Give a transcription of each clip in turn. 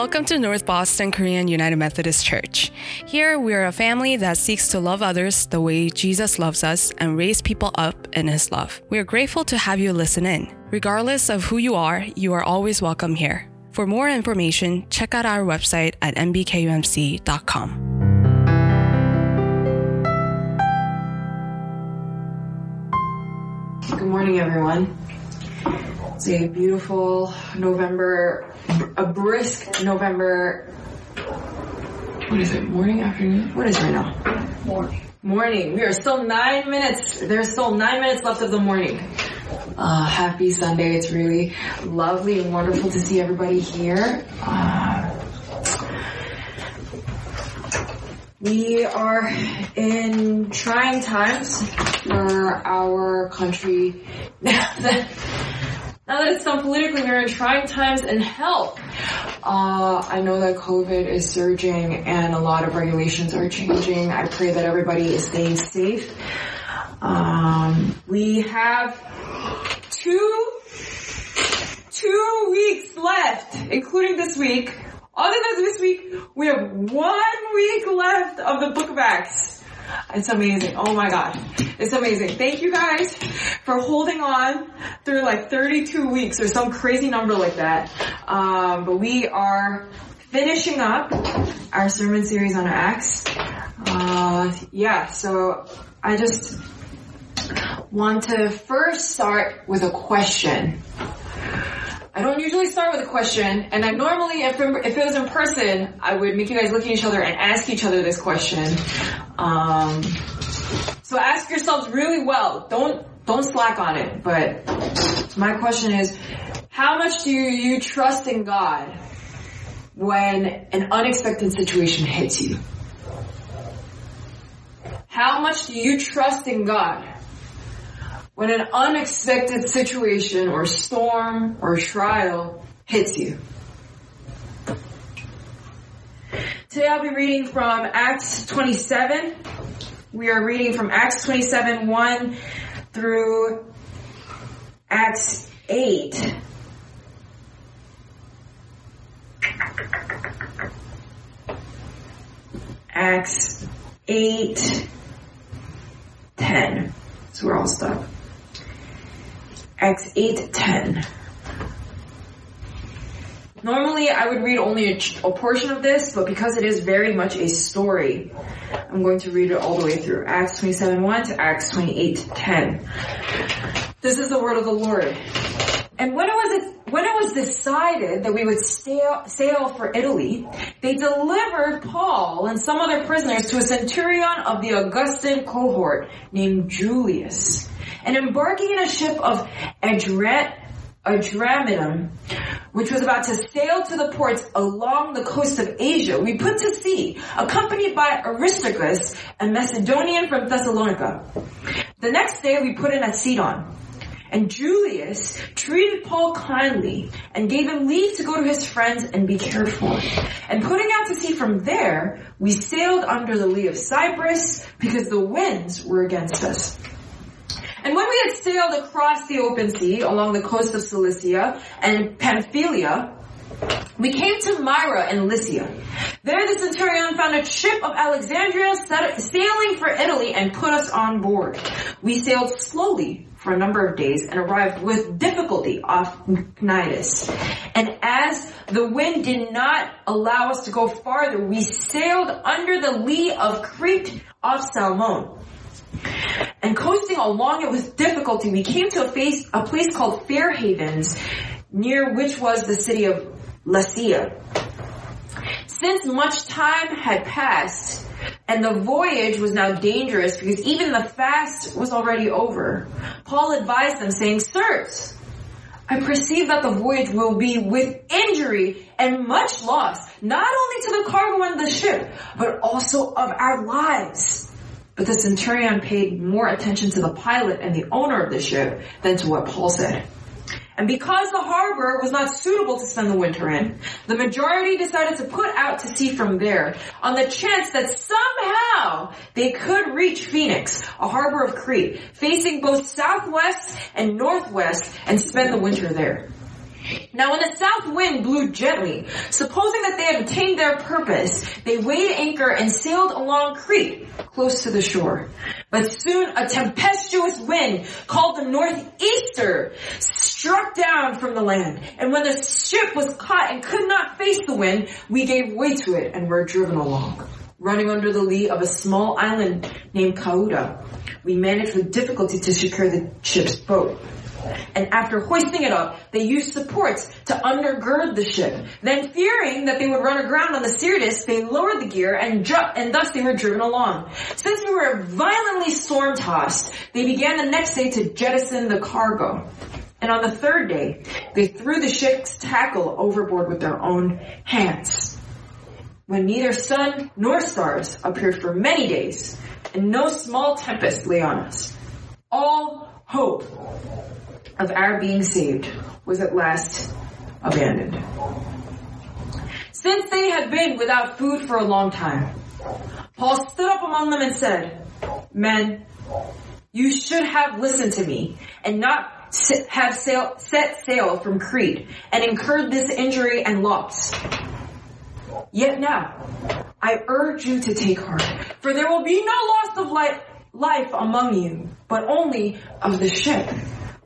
Welcome to North Boston Korean United Methodist Church. Here, we are a family that seeks to love others the way Jesus loves us and raise people up in His love. We are grateful to have you listen in. Regardless of who you are, you are always welcome here. For more information, check out our website at nbkumc.com. Good morning, everyone. It's a beautiful November, a brisk November. What is it? Morning, afternoon? What is it right now? Morning. Morning. We are still nine minutes. There's still nine minutes left of the morning. Uh, happy Sunday. It's really lovely and wonderful to see everybody here. Uh, we are in trying times for our country. now that it's done politically, we're in trying times and help. Uh, I know that COVID is surging and a lot of regulations are changing. I pray that everybody is staying safe. Um, we have two, two weeks left, including this week. Other than this week, we have one week left of the book of Acts. It's amazing. Oh my god. It's amazing. Thank you guys for holding on through like 32 weeks or some crazy number like that. Um, but we are finishing up our sermon series on Acts. Uh, yeah, so I just want to first start with a question. I don't usually start with a question, and I normally, if, if it was in person, I would make you guys look at each other and ask each other this question. Um, so ask yourselves really well. Don't don't slack on it. But my question is, how much do you trust in God when an unexpected situation hits you? How much do you trust in God when an unexpected situation or storm or trial hits you. Today I'll be reading from Acts 27. We are reading from Acts 27, 1 through Acts 8. Acts 8, 10. So we're all stuck. Acts 8:10. Normally I would read only a, a, portion of this, but because it is very much a story, I'm going to read it all the way through. Acts 27:1 to Acts 28:10. This is the word of the Lord. And when it was when it was decided that we would sail, sail for Italy, they delivered Paul and some other prisoners to a centurion of the Augustan cohort named Julius and embarking in a ship of Adramyttium, which was about to sail to the ports along the coast of Asia, we put to sea, accompanied by Aristarchus, a Macedonian from Thessalonica. The next day we put in at Sidon. And Julius treated Paul kindly and gave him leave to go to his friends and be cared for. And putting out to sea from there, we sailed under the lee of Cyprus because the winds were against us. And when we had sailed across the open sea along the coast of Cilicia and Pamphylia, we came to Myra and Lycia. There the centurion found a ship of Alexandria sailing for Italy and put us on board. We sailed slowly for a number of days and arrived with difficulty off Cnidus. And as the wind did not allow us to go farther, we sailed under the lee of Crete off Salmon. And coasting along it with difficulty, we came to a, face, a place called Fair Havens, near which was the city of Lasea. Since much time had passed, and the voyage was now dangerous because even the fast was already over, Paul advised them saying, Sirs, I perceive that the voyage will be with injury and much loss, not only to the cargo and the ship, but also of our lives. But the centurion paid more attention to the pilot and the owner of the ship than to what Paul said. And because the harbor was not suitable to spend the winter in, the majority decided to put out to sea from there on the chance that somehow they could reach Phoenix, a harbor of Crete, facing both southwest and northwest and spend the winter there. Now when the south wind blew gently, supposing that they had attained their purpose, they weighed anchor and sailed along Crete, close to the shore. But soon a tempestuous wind called the northeaster struck down from the land. And when the ship was caught and could not face the wind, we gave way to it and were driven along. Running under the lee of a small island named Cauda, we managed with difficulty to secure the ship's boat and after hoisting it up, they used supports to undergird the ship. Then fearing that they would run aground on the Syrtis, they lowered the gear and and thus they were driven along. Since we were violently storm tossed, they began the next day to jettison the cargo. And on the third day, they threw the ship's tackle overboard with their own hands. When neither sun nor stars appeared for many days, and no small tempest lay on us, all hope of our being saved was at last abandoned. Since they had been without food for a long time, Paul stood up among them and said, Men, you should have listened to me and not have sail, set sail from Crete and incurred this injury and loss. Yet now, I urge you to take heart, for there will be no loss of life, life among you, but only of the ship.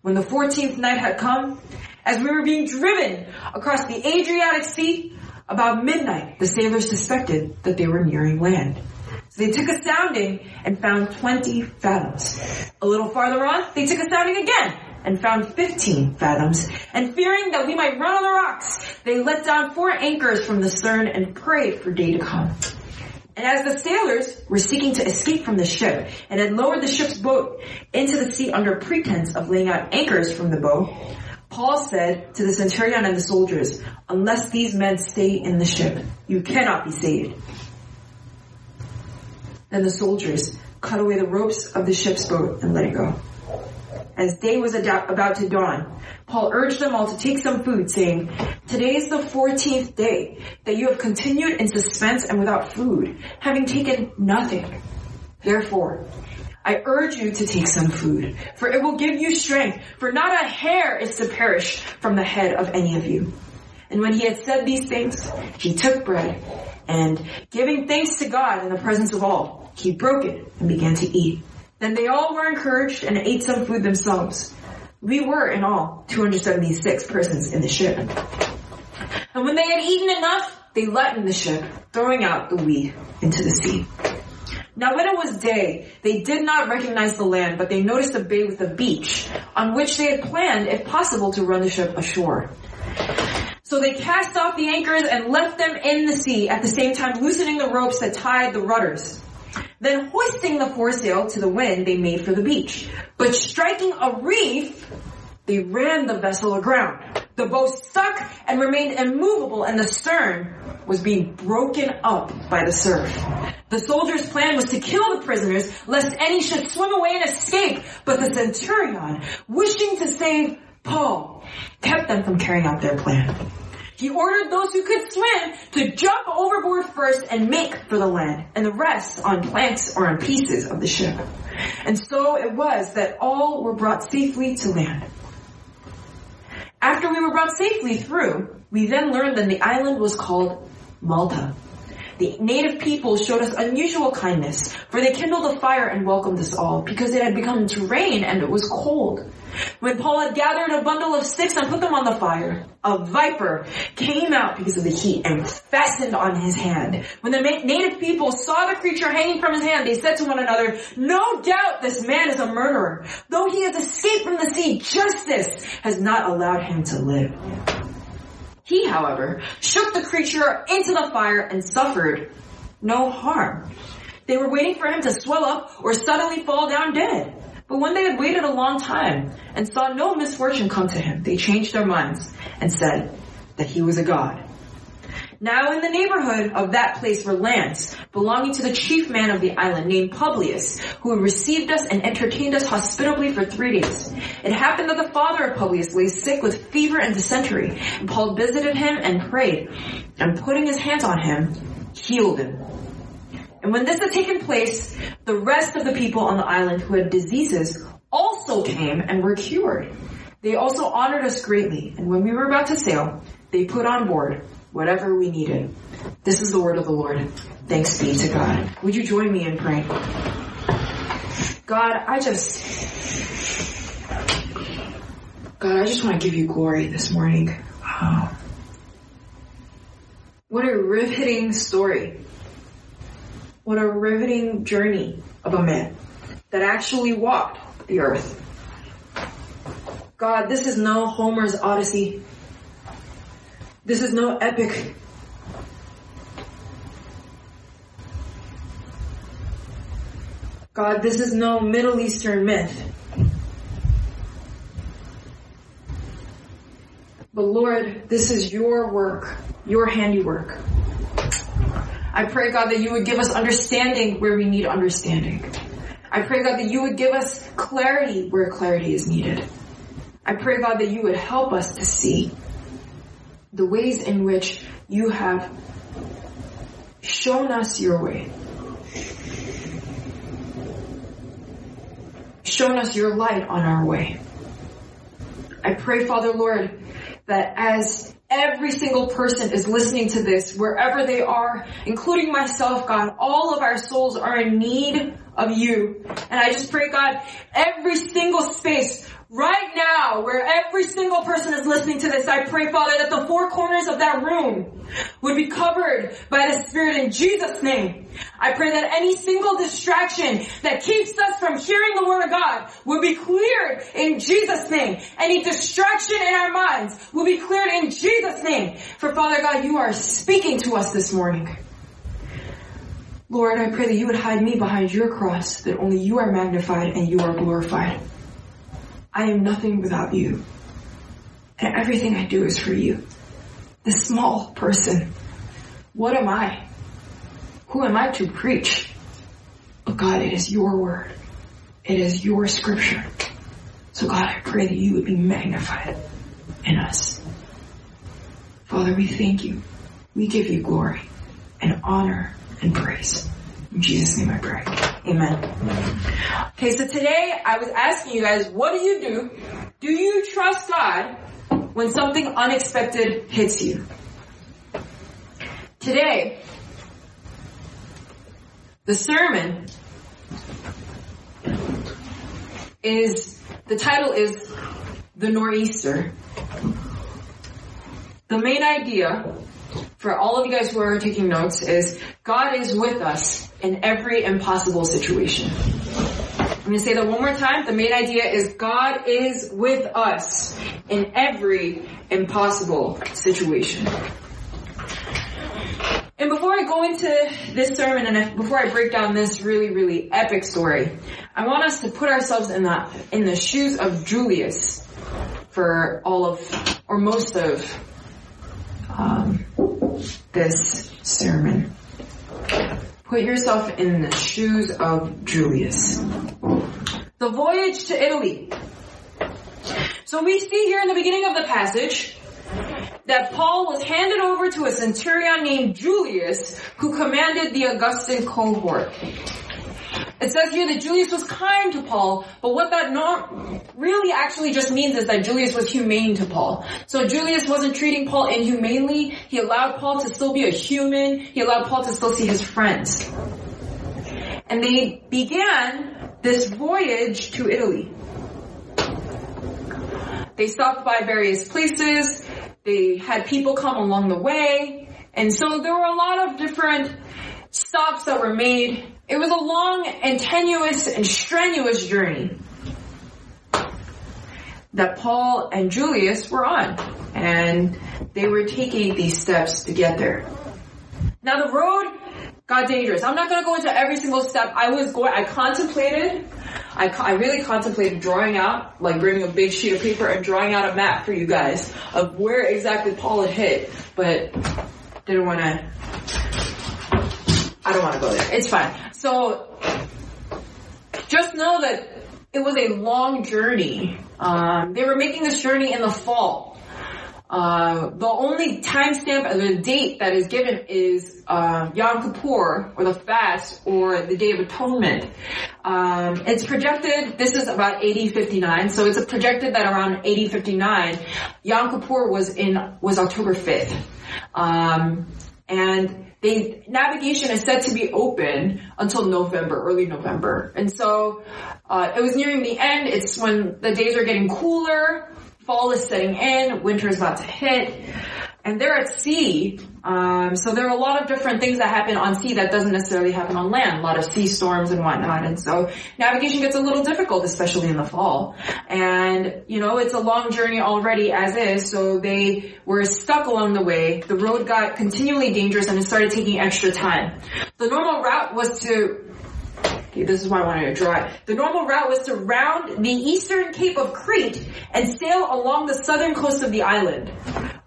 When the 14th night had come, as we were being driven across the Adriatic Sea, about midnight, the sailors suspected that they were nearing land. So they took a sounding and found 20 fathoms. A little farther on, they took a sounding again and found 15 fathoms. And fearing that we might run on the rocks, they let down four anchors from the stern and prayed for day to come. And as the sailors were seeking to escape from the ship and had lowered the ship's boat into the sea under pretense of laying out anchors from the boat, Paul said to the centurion and the soldiers, unless these men stay in the ship, you cannot be saved. Then the soldiers cut away the ropes of the ship's boat and let it go. As day was about to dawn, Paul urged them all to take some food, saying, Today is the 14th day that you have continued in suspense and without food, having taken nothing. Therefore, I urge you to take some food, for it will give you strength, for not a hair is to perish from the head of any of you. And when he had said these things, he took bread, and giving thanks to God in the presence of all, he broke it and began to eat. Then they all were encouraged and ate some food themselves. We were in all 276 persons in the ship. And when they had eaten enough, they lightened the ship, throwing out the weed into the sea. Now when it was day, they did not recognize the land, but they noticed a bay with a beach, on which they had planned, if possible, to run the ship ashore. So they cast off the anchors and left them in the sea, at the same time loosening the ropes that tied the rudders. Then hoisting the foresail to the wind, they made for the beach. But striking a reef, they ran the vessel aground. The boat stuck and remained immovable and the stern was being broken up by the surf. The soldiers' plan was to kill the prisoners lest any should swim away and escape, but the centurion, wishing to save Paul, kept them from carrying out their plan. He ordered those who could swim to jump overboard first and make for the land, and the rest on planks or on pieces of the ship. And so it was that all were brought safely to land. After we were brought safely through, we then learned that the island was called Malta. The native people showed us unusual kindness, for they kindled a fire and welcomed us all, because it had begun to rain and it was cold. When Paul had gathered a bundle of sticks and put them on the fire, a viper came out because of the heat and fastened on his hand. When the native people saw the creature hanging from his hand, they said to one another, no doubt this man is a murderer. Though he has escaped from the sea, justice has not allowed him to live. He, however, shook the creature into the fire and suffered no harm. They were waiting for him to swell up or suddenly fall down dead. But when they had waited a long time and saw no misfortune come to him, they changed their minds and said, that he was a god. Now in the neighborhood of that place were lands belonging to the chief man of the island named Publius, who received us and entertained us hospitably for three days. It happened that the father of Publius lay sick with fever and dysentery, and Paul visited him and prayed, and putting his hands on him, healed him. And when this had taken place, the rest of the people on the island who had diseases also came and were cured. They also honored us greatly, and when we were about to sail, they put on board whatever we needed. This is the word of the Lord. Thanks be to God. Would you join me in praying? God, I just, God, I just want to give you glory this morning. Wow. What a riveting story. What a riveting journey of a man that actually walked the earth. God, this is no Homer's Odyssey. This is no epic. God, this is no Middle Eastern myth. But Lord, this is your work, your handiwork. I pray, God, that you would give us understanding where we need understanding. I pray, God, that you would give us clarity where clarity is needed. I pray, God, that you would help us to see the ways in which you have shown us your way. Shown us your light on our way. I pray, Father Lord, that as every single person is listening to this, wherever they are, including myself, God, all of our souls are in need of you. And I just pray, God, every single space right now, where every single person is listening to this, I pray, Father, that the four corners of that room would be covered by the Spirit in Jesus' name. I pray that any single distraction that keeps us from hearing the Word of God will be cleared in Jesus' name. Any distraction in our minds will be cleared in Jesus' name. For Father God, you are speaking to us this morning. Lord, I pray that you would hide me behind your cross, that only you are magnified and you are glorified. I am nothing without you. And everything I do is for you. The small person. What am I? Who am I to preach? But God, it is your word. It is your scripture. So God, I pray that you would be magnified in us. Father, we thank you. We give you glory and honor and praise. In Jesus' name I pray. Amen. Okay, so today I was asking you guys, what do you do? Do you trust God when something unexpected hits you? Today, the sermon is, the title is The Nor'easter. The main idea for all of you guys who are taking notes is God is with us in every impossible situation. I'm going to say that one more time. The main idea is God is with us in every impossible situation. And before I go into this sermon and before I break down this really, really epic story, I want us to put ourselves in the, in the shoes of Julius for all of, or most of, um, this sermon. Put yourself in the shoes of Julius. The voyage to Italy. So we see here in the beginning of the passage that Paul was handed over to a centurion named Julius who commanded the Augustan cohort. It says here that Julius was kind to Paul, but what that not really actually just means is that Julius was humane to Paul. So Julius wasn't treating Paul inhumanely. He allowed Paul to still be a human. He allowed Paul to still see his friends. And they began this voyage to Italy. They stopped by various places. They had people come along the way. And so there were a lot of different stops that were made it was a long and tenuous and strenuous journey that Paul and Julius were on. And they were taking these steps to get there. Now the road got dangerous. I'm not going to go into every single step. I was going, I contemplated I, I really contemplated drawing out, like bringing a big sheet of paper and drawing out a map for you guys of where exactly Paul had hit, but didn't want to, I don't want to go there. It's fine. So, just know that it was a long journey. Um, they were making this journey in the fall. Uh, the only timestamp of the date that is given is uh, Yom Kippur, or the fast, or the Day of Atonement. Um, it's projected, this is about AD 59, so it's projected that around AD 59, Yom Kippur was in, was October 5th. Um, and they, navigation is set to be open until November, early November. And so, uh, it was nearing the end, it's when the days are getting cooler, fall is setting in, winter is about to hit, and they're at sea. Um, so there are a lot of different things that happen on sea that doesn't necessarily happen on land. A lot of sea storms and whatnot, and so navigation gets a little difficult, especially in the fall. And you know, it's a long journey already as is. So they were stuck along the way. The road got continually dangerous, and it started taking extra time. The normal route was to this is why I wanted to draw it. The normal route was to round the eastern cape of Crete and sail along the southern coast of the island.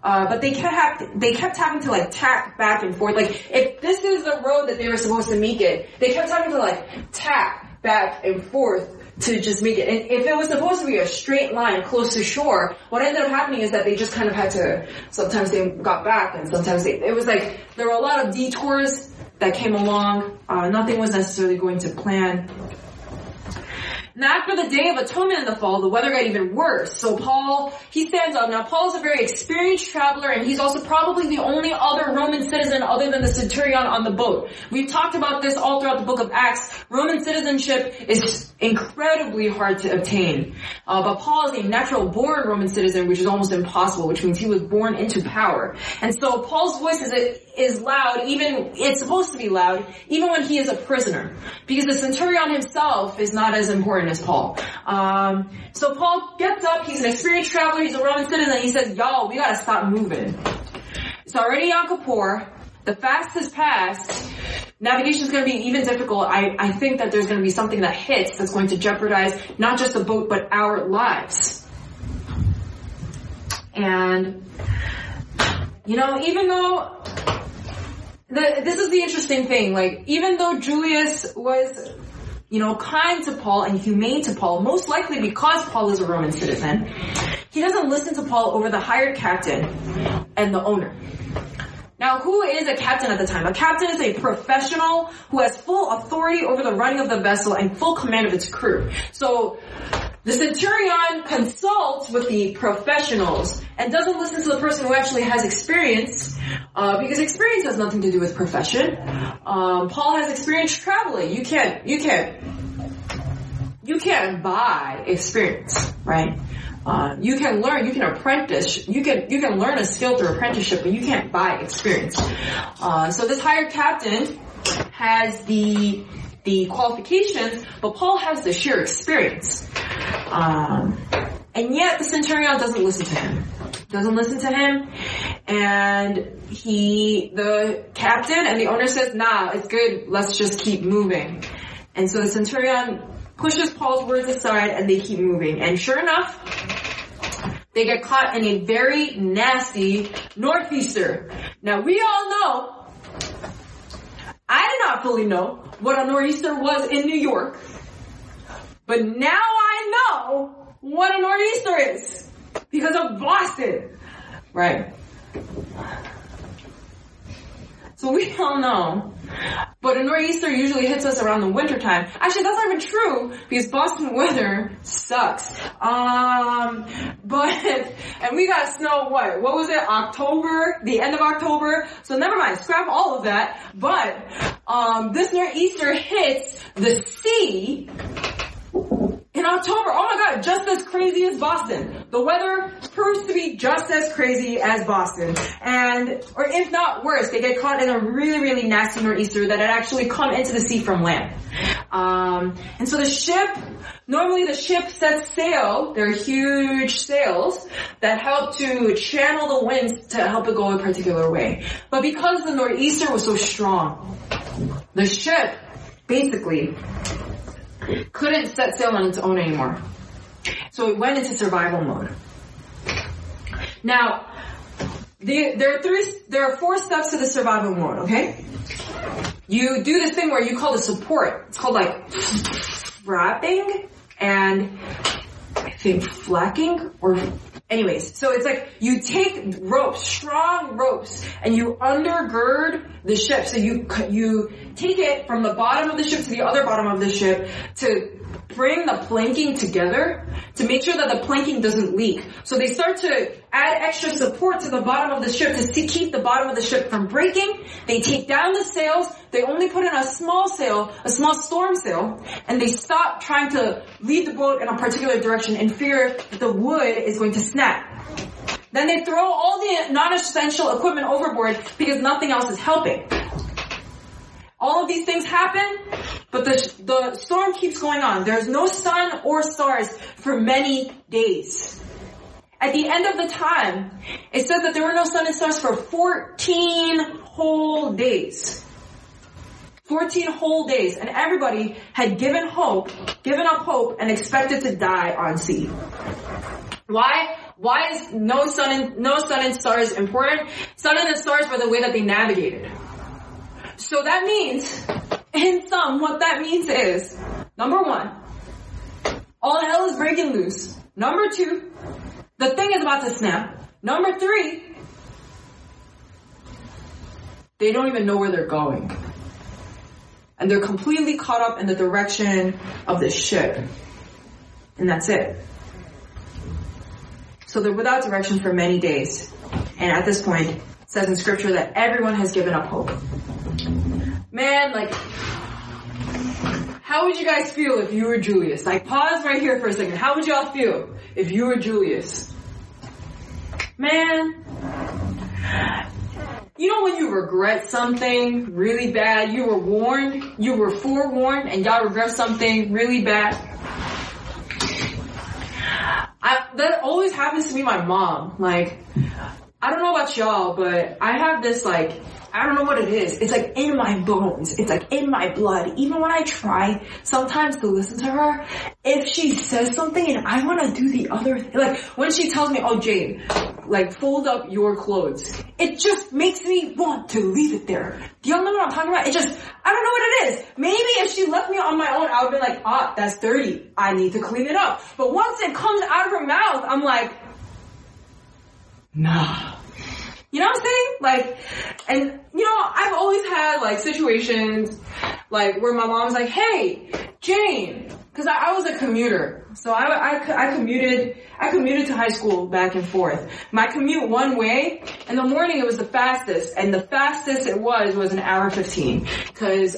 Uh, but they kept they kept having to like tack back and forth. Like if this is the road that they were supposed to make it, they kept having to like tack back and forth to just make it. And if it was supposed to be a straight line close to shore, what ended up happening is that they just kind of had to. Sometimes they got back, and sometimes they. It was like there were a lot of detours that came along. Uh, nothing was necessarily going to plan. And after the Day of Atonement in the fall, the weather got even worse. So Paul, he stands up. Now Paul is a very experienced traveler and he's also probably the only other Roman citizen other than the centurion on the boat. We've talked about this all throughout the book of Acts. Roman citizenship is incredibly hard to obtain. Uh, but Paul is a natural born Roman citizen, which is almost impossible, which means he was born into power. And so Paul's voice is, is loud, even, it's supposed to be loud, even when he is a prisoner. Because the centurion himself is not as important as Paul. Um, so Paul gets up, he's an experienced traveler, he's a Roman citizen, he says, y'all, we gotta stop moving. It's already Yom Kippur, the fast has passed, navigation is going to be even difficult. I, I think that there's going to be something that hits that's going to jeopardize not just the boat, but our lives. And, you know, even though, the, this is the interesting thing, like, even though Julius was you know, kind to Paul and humane to Paul, most likely because Paul is a Roman citizen, he doesn't listen to Paul over the hired captain and the owner. Now, who is a captain at the time? A captain is a professional who has full authority over the running of the vessel and full command of its crew. So, the centurion consults with the professionals and doesn't listen to the person who actually has experience, uh, because experience has nothing to do with profession. Um, Paul has experience traveling. You can't, you can't, you can't buy experience, right? Uh, you can learn, you can apprentice, you can you can learn a skill through apprenticeship, but you can't buy experience. Uh, so this hired captain has the the qualifications, but Paul has the sheer experience. Um, and yet the centurion doesn't listen to him. Doesn't listen to him, and he, the captain and the owner says, "Nah, it's good. Let's just keep moving." And so the centurion pushes Paul's words aside, and they keep moving. And sure enough, they get caught in a very nasty northeaster. Now we all know. I did not fully know what a nor'easter was in New York. But now I know what a nor'easter is because of Boston. Right. So we all know. But a nor'easter usually hits us around the winter time. Actually, that's not even true because Boston weather sucks. Um, but, and we got snow, what? What was it? October? The end of October? So never mind, scrap all of that. But, um, this nor'easter hits the sea in October, oh my god, just as crazy as Boston. The weather proves to be just as crazy as Boston. And, or if not worse, they get caught in a really, really nasty nor'easter that had actually come into the sea from land. Um, and so the ship, normally the ship sets sail, there are huge sails that help to channel the winds to help it go a particular way. But because the nor'easter was so strong, the ship basically couldn't set sail on its own anymore. So it went into survival mode. Now, the, there are three, there are four steps to the survival mode, okay? You do this thing where you call the support. It's called like wrapping and I think flacking or anyways. So it's like you take ropes, strong ropes, and you undergird the ship. So you you take it from the bottom of the ship to the other bottom of the ship to bring the planking together to make sure that the planking doesn't leak. So they start to add extra support to the bottom of the ship to keep the bottom of the ship from breaking. They take down the sails. They only put in a small sail, a small storm sail, and they stop trying to lead the boat in a particular direction in fear that the wood is going to snap. Then they throw all the non-essential equipment overboard because nothing else is helping. All of these things happen, but the, the storm keeps going on. There's no sun or stars for many days. At the end of the time, it says that there were no sun and stars for 14 whole days. 14 whole days, and everybody had given hope, given up hope, and expected to die on sea. Why? Why is no sun and, no sun and stars important? Sun and the stars were the way that they navigated. So that means, in sum, what that means is, number one, all hell is breaking loose. Number two, the thing is about to snap. Number three, they don't even know where they're going. And they're completely caught up in the direction of the ship. And that's it. So they're without direction for many days. And at this point, says in scripture that everyone has given up hope. Man, like, how would you guys feel if you were Julius? Like, pause right here for a second. How would y'all feel if you were Julius? Man, you know when you regret something really bad, you were warned, you were forewarned, and y'all regret something really bad? I, that always happens to me, my mom. Like, I don't know about y'all, but I have this like I don't know what it is. It's like in my bones. It's like in my blood. Even when I try sometimes to listen to her, if she says something and I want to do the other, th- like when she tells me, oh Jane, like fold up your clothes, it just makes me want to leave it there. Do y'all know what I'm talking about? It just, I don't know what it is. Maybe if she left me on my own, I would be like, ah, that's dirty. I need to clean it up. But once it comes out of her mouth, I'm like, nah you know what I'm saying? Like, and you know, I've always had like situations like where my mom's like, "Hey, Jane," because I, I, was a commuter, so I, I, I commuted I commuted to high school back and forth. My commute one way in the morning it was the fastest, and the fastest it was was an hour fifteen because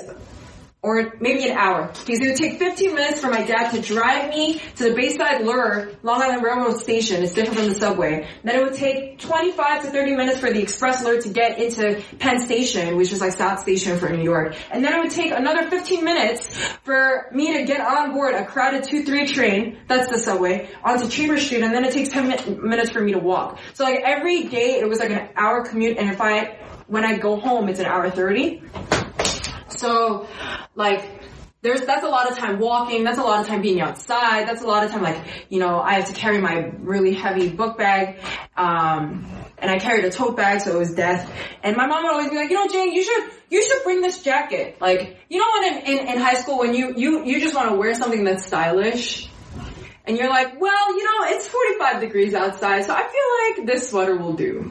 or maybe an hour. Because it would take 15 minutes for my dad to drive me to the Bayside Lure, Long Island Railroad Station. It's different from the subway. Then it would take 25 to 30 minutes for the Express Lure to get into Penn Station, which was like South Station for New York. And then it would take another 15 minutes for me to get on board a crowded 2-3 train, that's the subway, onto Chambers Street, and then it takes 10 mi- minutes for me to walk. So like every day it was like an hour commute, and if I, when I go home, it's an hour 30. So, like, there's, that's a lot of time walking, that's a lot of time being outside, that's a lot of time like, you know, I have to carry my really heavy book bag, um, and I carried a tote bag, so it was death. And my mom would always be like, you know, Jane, you should, you should bring this jacket. Like, you know when in, in, in high school when you, you, you just want to wear something that's stylish? And you're like, well, you know, it's 45 degrees outside, so I feel like this sweater will do.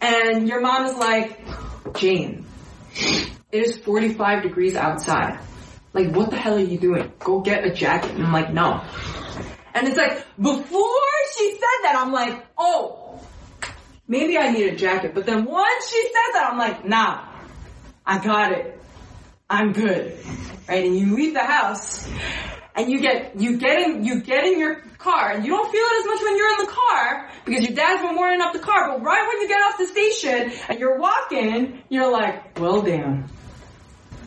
And your mom is like, Jane, it is 45 degrees outside. Like, what the hell are you doing? Go get a jacket. And I'm like, no. And it's like, before she said that, I'm like, oh, maybe I need a jacket. But then once she said that, I'm like, nah, I got it. I'm good. Right? And you leave the house and you get, you get in, you get in your car and you don't feel it as much when you're in the car because your dad's been warming up the car. But right when you get off the station and you're walking, you're like, well damn.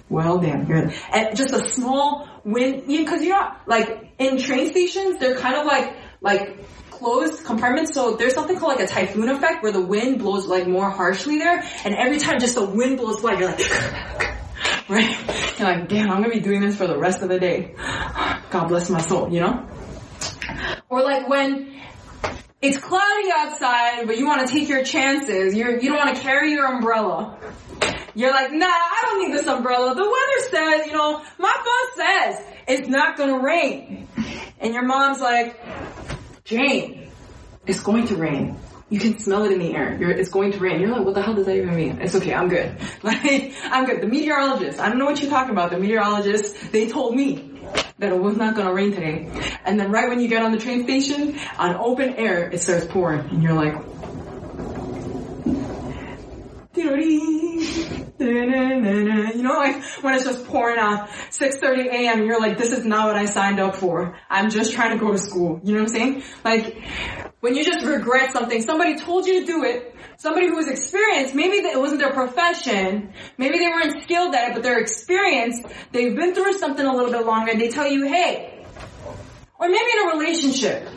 Well damn. You're, and just a small wind, because you know, like in train stations, they're kind of like, like closed compartments. So there's something called like a typhoon effect where the wind blows like more harshly there. And every time just the wind blows by, you're like, right? You're like, damn, I'm gonna be doing this for the rest of the day. God bless my soul, you know? Or like when it's cloudy outside, but you want to take your chances. You're, you don't want to carry your umbrella. You're like, nah, I don't need this umbrella. The weather says, you know, my phone says it's not gonna rain. And your mom's like, Jane, it's going to rain. You can smell it in the air. You're, it's going to rain. You're like, what the hell does that even mean? It's okay, I'm good. Like, I'm good. The meteorologist, I don't know what you're talking about. The meteorologist, they told me that it was not gonna rain today. And then right when you get on the train station, on open air, it starts pouring. And you're like, you know, like when it's just pouring on 6.30 a.m. You're like, this is not what I signed up for. I'm just trying to go to school. You know what I'm saying? Like, when you just regret something, somebody told you to do it, somebody who was experienced, maybe it wasn't their profession, maybe they weren't skilled at it, but they're experienced, they've been through something a little bit longer, and they tell you, hey, or maybe in a relationship,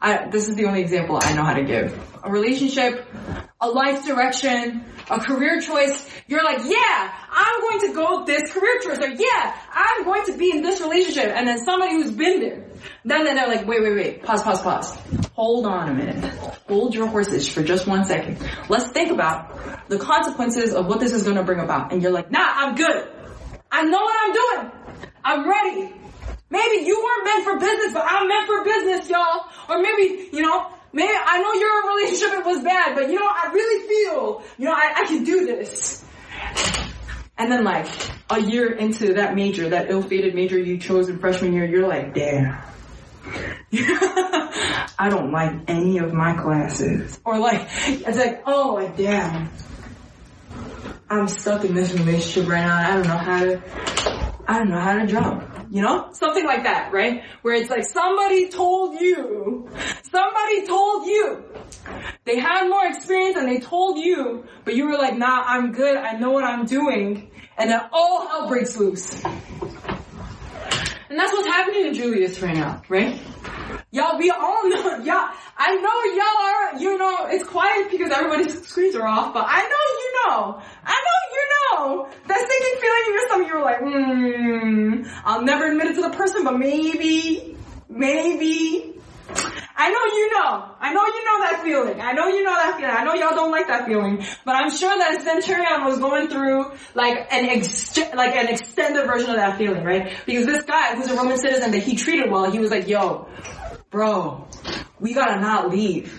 I, this is the only example I know how to give. A relationship, a life direction, a career choice. You're like, yeah, I'm going to go this career choice. Or yeah, I'm going to be in this relationship. And then somebody who's been there, then they're like, wait, wait, wait, pause, pause, pause. Hold on a minute. Hold your horses for just one second. Let's think about the consequences of what this is going to bring about. And you're like, nah, I'm good. I know what I'm doing. I'm ready. Maybe you weren't meant for business, but I'm meant for business, y'all. Or maybe, you know, maybe I know your relationship was bad, but you know, I really feel, you know, I, I can do this. And then like a year into that major, that ill-fated major you chose in freshman year, you're like, damn. I don't like any of my classes. Or like, it's like, oh like, damn. I'm stuck in this relationship right now. I don't know how to, I don't know how to jump you know? Something like that, right? Where it's like somebody told you, somebody told you. They had more experience and they told you, but you were like, nah, I'm good, I know what I'm doing. And then all hell breaks loose. And that's what's happening to Julius right now, right? Y'all, we all know, y'all, I know y'all are, you know, it's quiet because everybody's screens are off, but I know you know, I know you know, that sinking feeling in your stomach, you're like, hmm, I'll never admit it to the person, but maybe, maybe, I know you know. I know you know that feeling. I know you know that feeling. I know y'all don't like that feeling. But I'm sure that Centurion was going through like an ex- like an extended version of that feeling, right? Because this guy who's a Roman citizen that he treated well, he was like, yo, bro, we gotta not leave.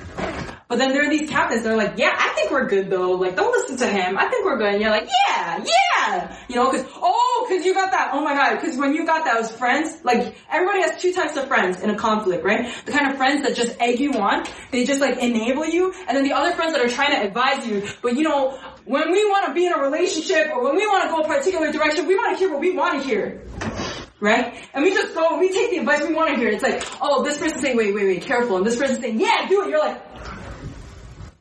But then there are these captains that are like, yeah, I think we're good though. Like, don't listen to him. I think we're good. And you're like, yeah, yeah. You know, cause, oh, cause you got that. Oh my god. Cause when you got those friends, like, everybody has two types of friends in a conflict, right? The kind of friends that just egg you on. They just like enable you. And then the other friends that are trying to advise you. But you know, when we want to be in a relationship or when we want to go a particular direction, we want to hear what we want to hear right? And we just go, and we take the advice we want to hear. It's like, oh, this person's saying, wait, wait, wait, careful. And this person's saying, yeah, do it. You're like,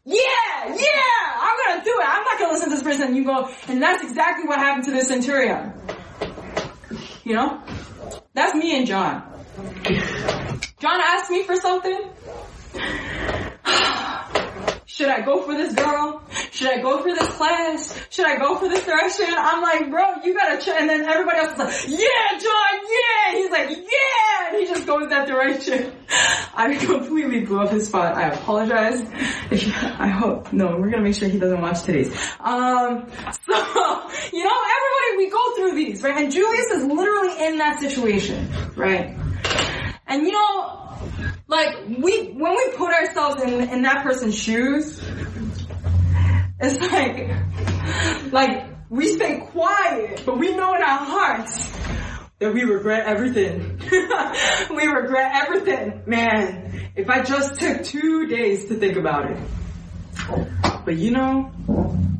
yeah, yeah, I'm gonna do it. I'm not gonna listen to this person. And you go, and that's exactly what happened to the centurion. You know? That's me and John. John asked me for something. Should I go for this girl? Should I go for this class? Should I go for this direction? I'm like, bro, you gotta try. And then everybody else is like, yeah, John, yeah. He's like, yeah. And he just goes that direction. I completely blew up his spot. I apologize. I hope, no, we're gonna make sure he doesn't watch today's. Um, so, you know, everybody, we go through these, right? And Julius is literally in that situation, right? And you know, like we when we put ourselves in in that person's shoes, it's like like we stay quiet, but we know in our hearts that we regret everything. we regret everything. Man, if I just took two days to think about it. But you know,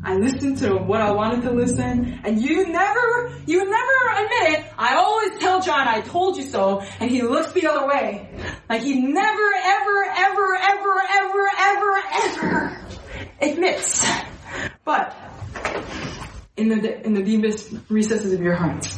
I listened to what I wanted to listen, and you never, you never admit it. I always tell John, I told you so, and he looks the other way. Like he never, ever, ever, ever, ever, ever, ever admits. But, in the, in the deepest recesses of your heart.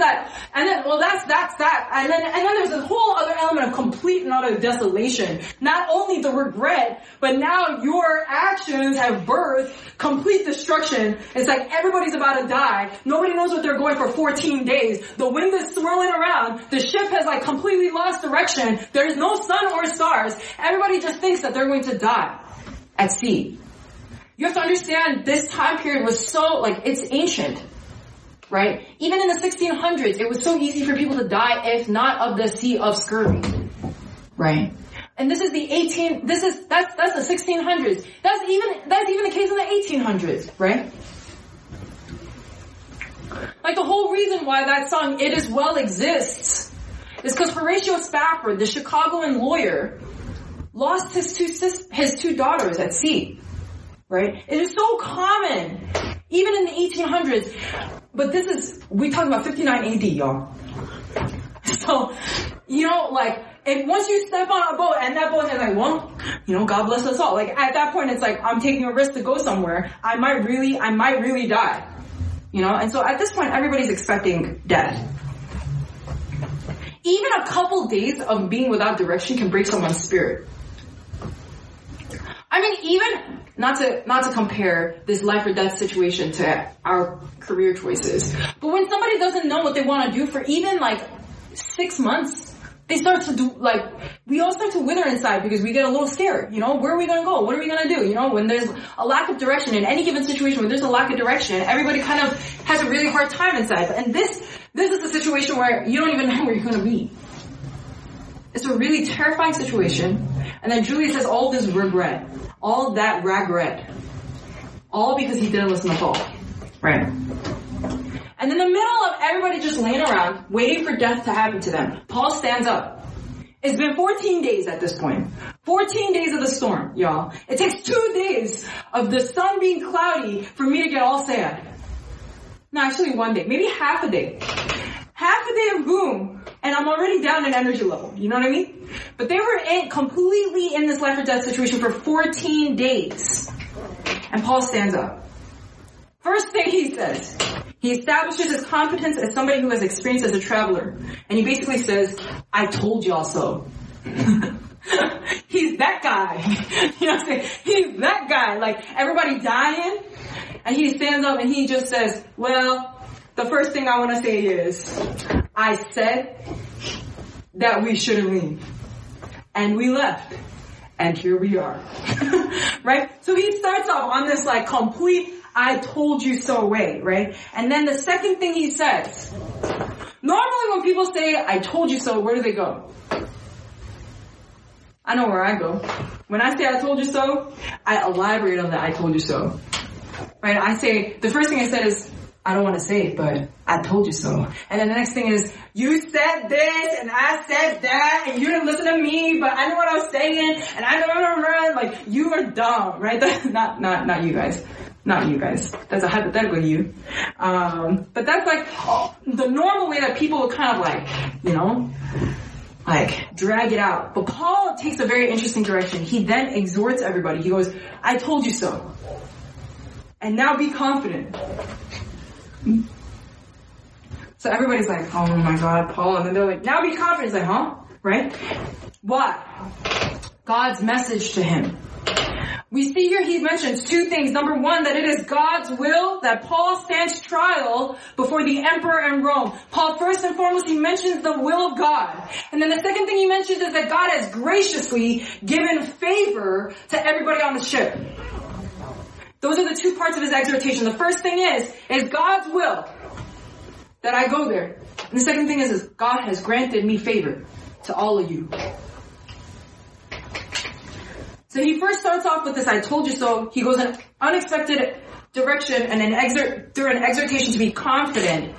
That And then, well, that's, that's that. And then, and then there's this whole other element of complete and utter desolation. Not only the regret, but now your actions have birthed complete destruction. It's like everybody's about to die. Nobody knows what they're going for 14 days. The wind is swirling around. The ship has like completely lost direction. There's no sun or stars. Everybody just thinks that they're going to die at sea. You have to understand this time period was so, like, it's ancient. Right? Even in the 1600s, it was so easy for people to die if not of the sea of scurvy. Right? And this is the 18, this is, that's, that's the 1600s. That's even, that's even the case in the 1800s, right? Like the whole reason why that song, It Is Well exists, is because Horatio Spafford, the Chicagoan lawyer, lost his two sis- his two daughters at sea. Right? It is so common, even in the 1800s. But this is we talking about 59 AD, y'all. So, you know, like, and once you step on a boat and that boat is like, well, you know, God bless us all. Like at that point, it's like I'm taking a risk to go somewhere. I might really, I might really die. You know, and so at this point, everybody's expecting death. Even a couple days of being without direction can break someone's spirit. I mean, even not to not to compare this life or death situation to our career choices, but when somebody doesn't know what they want to do for even like six months, they start to do like we all start to wither inside because we get a little scared. You know, where are we going to go? What are we going to do? You know, when there's a lack of direction in any given situation, when there's a lack of direction, everybody kind of has a really hard time inside. And this this is a situation where you don't even know where you're going to be. It's a really terrifying situation. And then Julius has all this regret. All that regret. All because he didn't listen to Paul. Right. And in the middle of everybody just laying around, waiting for death to happen to them, Paul stands up. It's been 14 days at this point. 14 days of the storm, y'all. It takes two days of the sun being cloudy for me to get all sad. No, actually one day. Maybe half a day. Half a day of boom, and I'm already down in energy level. You know what I mean? But they were in, completely in this life or death situation for 14 days. And Paul stands up. First thing he says, he establishes his competence as somebody who has experience as a traveler. And he basically says, I told y'all so. He's that guy. you know what I'm saying? He's that guy. Like, everybody dying, and he stands up and he just says, well, the first thing I want to say is, I said that we shouldn't leave. And we left. And here we are. right? So he starts off on this like complete I told you so way, right? And then the second thing he says, normally when people say I told you so, where do they go? I know where I go. When I say I told you so, I elaborate on that I told you so. Right? I say, the first thing I said is, I don't want to say it, but I told you so. And then the next thing is, you said this, and I said that, and you didn't listen to me, but I know what I was saying, and I know, like, you are dumb, right? That's not, not, not you guys. Not you guys. That's a hypothetical you. Um, but that's like oh, the normal way that people would kind of like, you know, like drag it out. But Paul takes a very interesting direction. He then exhorts everybody. He goes, I told you so. And now be confident. So everybody's like, oh my god, Paul. And then they're like, now be confident. It's like, huh? Right? What? God's message to him. We see here he mentions two things. Number one, that it is God's will that Paul stands trial before the emperor in Rome. Paul first and foremost, he mentions the will of God. And then the second thing he mentions is that God has graciously given favor to everybody on the ship. Those are the two parts of his exhortation. The first thing is, is God's will that I go there. And the second thing is, is God has granted me favor to all of you. So he first starts off with this, I told you so. He goes in unexpected direction and an exert, through an exhortation to be confident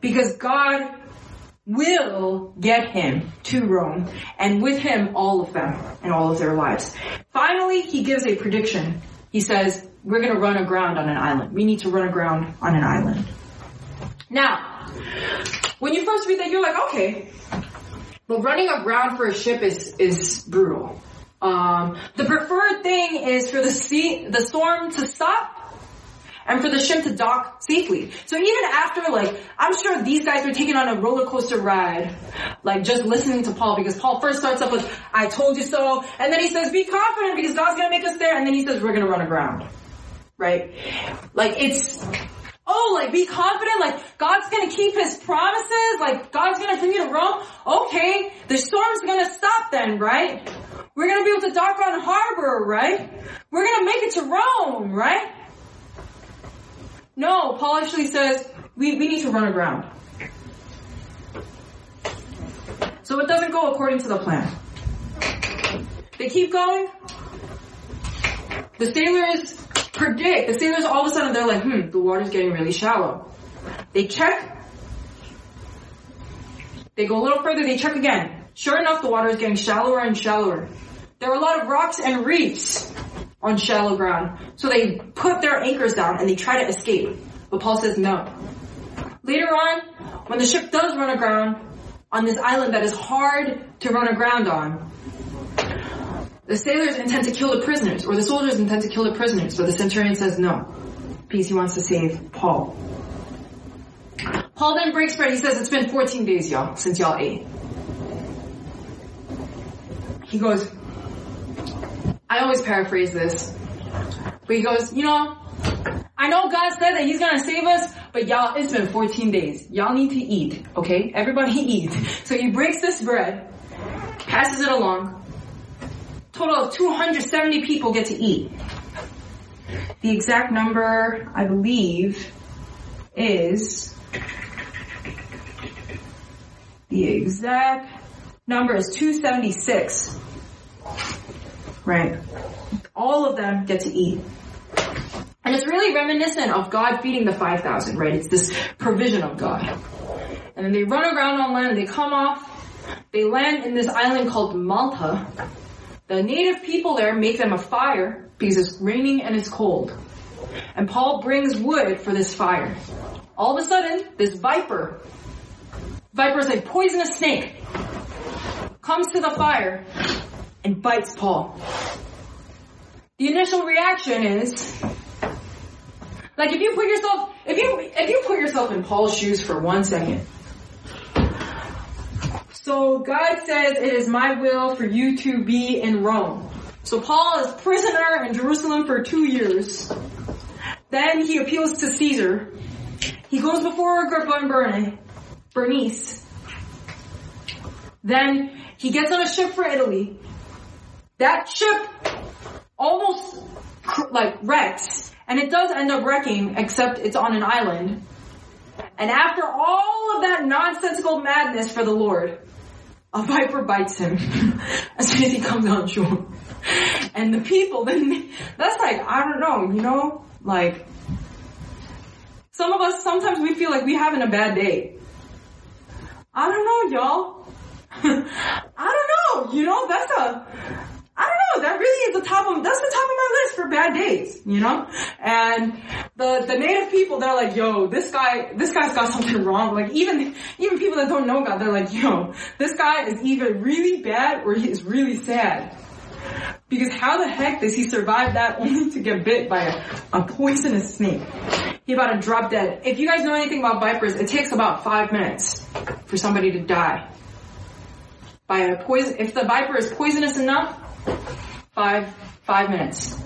because God will get him to Rome and with him all of them and all of their lives. Finally, he gives a prediction. He says, we're going to run aground on an island. We need to run aground on an island. Now, when you first read that, you're like, okay, but running aground for a ship is, is brutal. Um, the preferred thing is for the sea, the storm to stop, and for the ship to dock safely. So even after like, I'm sure these guys were taken on a roller coaster ride, like just listening to Paul because Paul first starts up with, I told you so, and then he says, be confident because God's gonna make us there, and then he says, we're gonna run aground. Right? Like it's, oh, like be confident, like God's gonna keep his promises, like God's gonna bring you to Rome. Okay, the storm's gonna stop then, right? We're gonna be able to dock on harbor, right? We're gonna make it to Rome, right? No, Paul actually says we, we need to run aground. So it doesn't go according to the plan. They keep going. The sailors predict, the sailors all of a sudden they're like, hmm, the water's getting really shallow. They check. They go a little further, they check again. Sure enough, the water is getting shallower and shallower. There are a lot of rocks and reefs on shallow ground. So they put their anchors down and they try to escape. But Paul says no. Later on, when the ship does run aground on this island that is hard to run aground on, the sailors intend to kill the prisoners, or the soldiers intend to kill the prisoners, but the centurion says no. Because he wants to save Paul. Paul then breaks bread. He says, it's been 14 days, y'all, since y'all ate. He goes, I always paraphrase this, but he goes, you know, I know God said that he's gonna save us, but y'all, it's been 14 days. Y'all need to eat, okay? Everybody eat. So he breaks this bread, passes it along. Total of 270 people get to eat. The exact number, I believe, is the exact number is 276. Right. All of them get to eat. And it's really reminiscent of God feeding the 5,000, right? It's this provision of God. And then they run around on land, they come off, they land in this island called Malta. The native people there make them a fire because it's raining and it's cold. And Paul brings wood for this fire. All of a sudden, this viper, viper is a poisonous snake, comes to the fire and bites Paul. The initial reaction is, like if you put yourself, if you, if you put yourself in Paul's shoes for one second. So God says it is my will for you to be in Rome. So Paul is prisoner in Jerusalem for two years. Then he appeals to Caesar. He goes before Agrippa and Bernice. Then he gets on a ship for Italy. That ship almost like wrecks, and it does end up wrecking, except it's on an island. And after all of that nonsensical madness for the Lord, a viper bites him as soon as he comes on shore. And the people, then that's like, I don't know, you know, like, some of us, sometimes we feel like we're having a bad day. I don't know, y'all. I don't know, you know, that's a, That really is the top of, that's the top of my list for bad days, you know? And the, the native people, they're like, yo, this guy, this guy's got something wrong. Like even, even people that don't know God, they're like, yo, this guy is either really bad or he is really sad. Because how the heck does he survive that only to get bit by a, a poisonous snake? He about to drop dead. If you guys know anything about vipers, it takes about five minutes for somebody to die. By a poison, if the viper is poisonous enough, five, five minutes.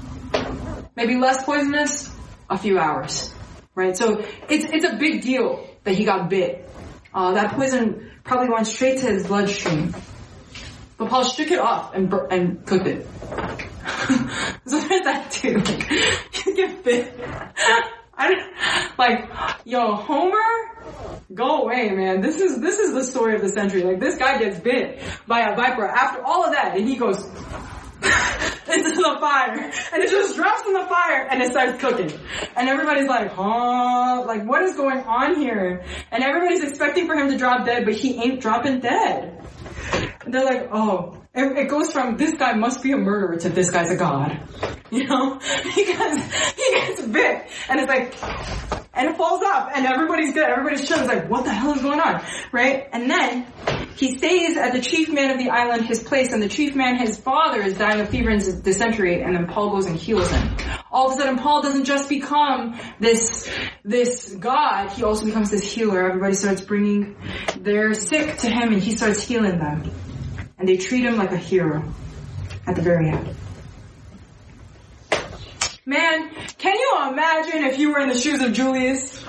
Maybe less poisonous, a few hours. Right? So it's, it's a big deal that he got bit. Uh, that poison probably went straight to his bloodstream. But Paul shook it off and bur- and cooked it. so there's that too. Like, you get bit. I like, yo, Homer, go away, man. This is this is the story of the century. Like this guy gets bit by a viper after all of that, and he goes into the fire, and it just drops in the fire, and it starts cooking, and everybody's like, huh, like what is going on here? And everybody's expecting for him to drop dead, but he ain't dropping dead. And they're like, oh, it, it goes from this guy must be a murderer to this guy's a god. You know? Because he gets bit and it's like, and it falls off and everybody's good. Everybody's chilling. It's like, what the hell is going on? Right? And then he stays at the chief man of the island, his place, and the chief man, his father is dying of fever and dysentery and then Paul goes and heals him. all of a sudden Paul doesn't just become this, this God, he also becomes this healer. Everybody starts bringing their sick to him and he starts healing them. And they treat him like a hero at the very end. Man, can you imagine if you were in the shoes of Julius?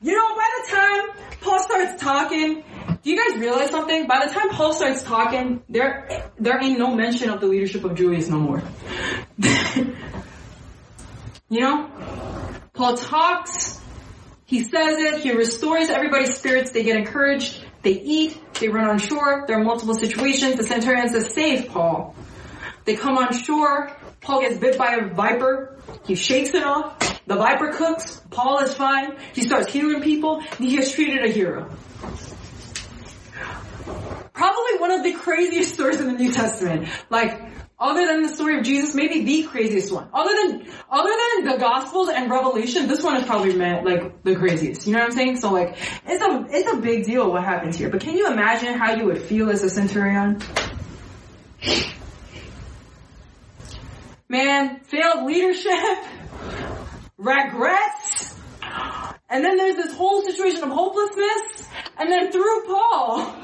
You know, by the time Paul starts talking, do you guys realize something? By the time Paul starts talking, there there ain't no mention of the leadership of Julius no more. you know? Paul talks, he says it, he restores everybody's spirits, they get encouraged, they eat, they run on shore, there are multiple situations, the centurion says, save Paul. They come on shore, Paul gets bit by a viper, he shakes it off, the viper cooks, Paul is fine, he starts healing people, he is treated a hero. Probably one of the craziest stories in the New Testament. Like, other than the story of Jesus, maybe the craziest one. Other than, other than the Gospels and Revelation, this one is probably meant, like, the craziest. You know what I'm saying? So like, it's a, it's a big deal what happens here. But can you imagine how you would feel as a centurion? Man, failed leadership, regrets, and then there's this whole situation of hopelessness, and then through Paul,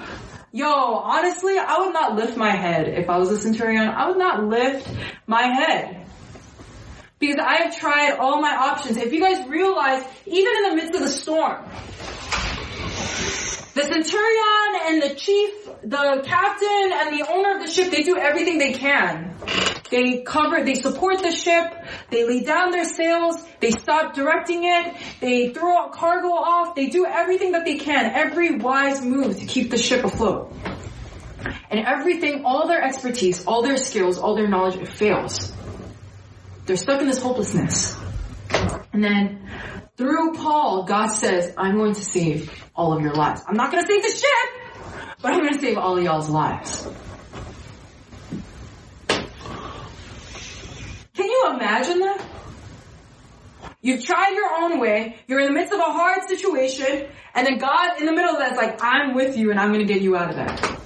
Yo, honestly, I would not lift my head if I was a centurion. I would not lift my head. Because I have tried all my options. If you guys realize, even in the midst of the storm, the centurion and the chief, the captain and the owner of the ship, they do everything they can. They cover, they support the ship, they lay down their sails, they stop directing it, they throw cargo off, they do everything that they can, every wise move to keep the ship afloat. And everything, all their expertise, all their skills, all their knowledge, it fails. They're stuck in this hopelessness. And then through Paul, God says, I'm going to save all of your lives. I'm not going to save the ship, but I'm going to save all y'all's lives. Can you imagine that? You've tried your own way, you're in the midst of a hard situation, and then God in the middle of that is like, I'm with you and I'm gonna get you out of that.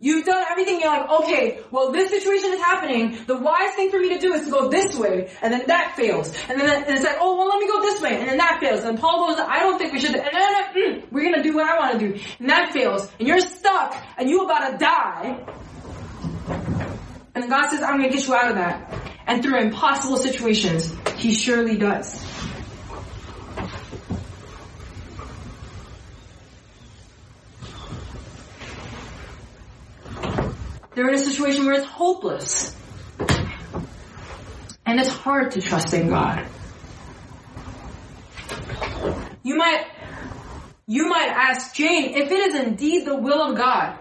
You've done everything, you're like, okay, well this situation is happening, the wise thing for me to do is to go this way, and then that fails. And then and it's like, oh, well let me go this then that fails. And Paul goes, I don't think we should, and then mm, we're gonna do what I wanna do. And that fails. And you're stuck, and you about to die. And God says, I'm gonna get you out of that. And through impossible situations, He surely does. They're in a situation where it's hopeless. And it's hard to trust in God. You might, you might ask Jane if it is indeed the will of God.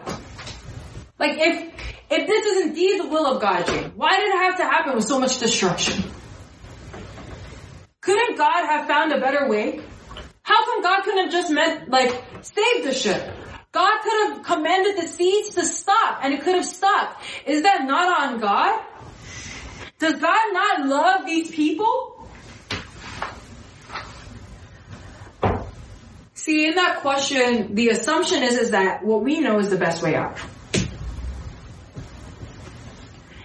Like if, if this is indeed the will of God, Jane, why did it have to happen with so much destruction? Couldn't God have found a better way? How come God couldn't have just meant, like, save the ship? God could have commanded the seas to stop and it could have stopped. Is that not on God? Does God not love these people? See, in that question, the assumption is, is that what we know is the best way out.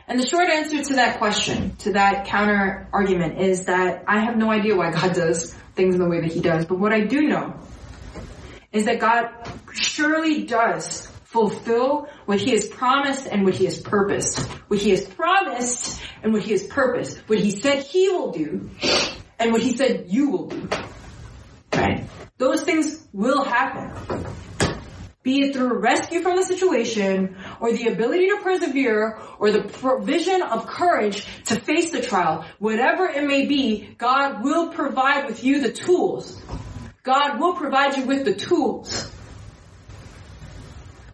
And the short answer to that question, to that counter argument is that I have no idea why God does things in the way that he does. But what I do know is that God surely does fulfill what he has promised and what he has purposed. What he has promised and what he has purposed. What he said he will do and what he said you will do. Right? Those things will happen. Be it through rescue from the situation or the ability to persevere or the provision of courage to face the trial, whatever it may be, God will provide with you the tools. God will provide you with the tools.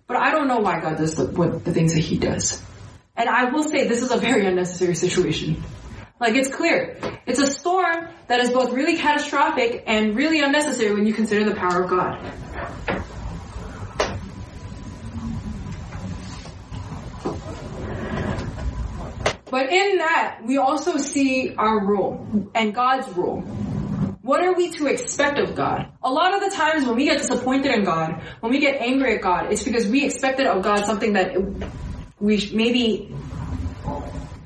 But I don't know why God does the, what, the things that He does. And I will say this is a very unnecessary situation. Like it's clear. It's a storm that is both really catastrophic and really unnecessary when you consider the power of God. But in that, we also see our role and God's role. What are we to expect of God? A lot of the times when we get disappointed in God, when we get angry at God, it's because we expected of God something that we maybe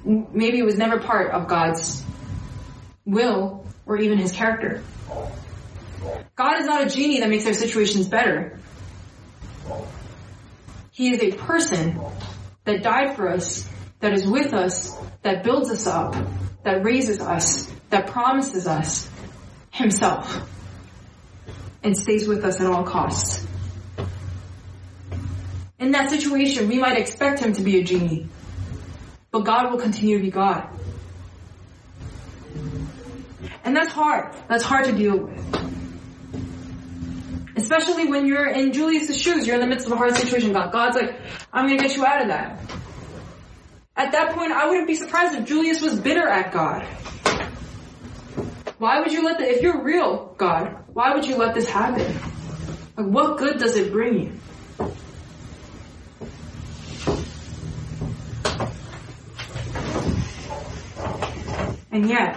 Maybe it was never part of God's will or even his character. God is not a genie that makes our situations better. He is a person that died for us, that is with us, that builds us up, that raises us, that promises us himself, and stays with us at all costs. In that situation, we might expect him to be a genie, but God will continue to be God. And that's hard. That's hard to deal with. Especially when you're in Julius's shoes, you're in the midst of a hard situation. God, God's like, I'm gonna get you out of that. At that point, I wouldn't be surprised if Julius was bitter at God. Why would you let the, if you're real, God, why would you let this happen? Like, what good does it bring you? And yet,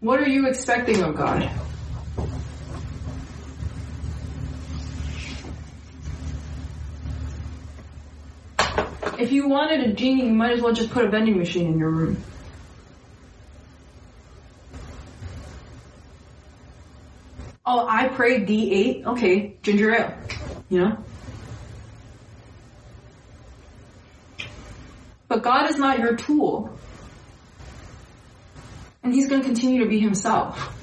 what are you expecting of God? If you wanted a genie, you might as well just put a vending machine in your room. Oh, I prayed D8. Okay, ginger ale. You know? But God is not your tool. And He's going to continue to be Himself.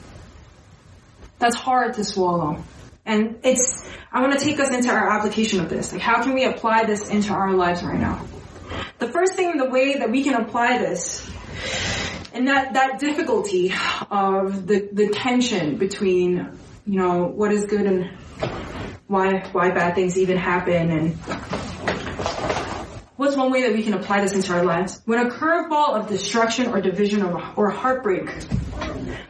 That's hard to swallow. And it's, I want to take us into our application of this. Like, how can we apply this into our lives right now? The first thing, the way that we can apply this, and that, that difficulty of the, the tension between, you know, what is good and why, why bad things even happen and what's one way that we can apply this into our lives? When a curveball of destruction or division or, or heartbreak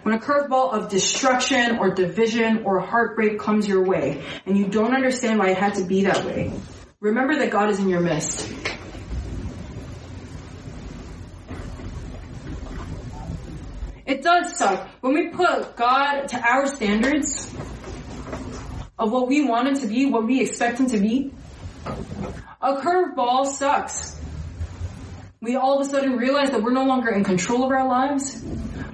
when a curveball of destruction or division or heartbreak comes your way and you don't understand why it had to be that way, remember that God is in your midst. It does suck. When we put God to our standards of what we want Him to be, what we expect Him to be, a curveball sucks. We all of a sudden realize that we're no longer in control of our lives.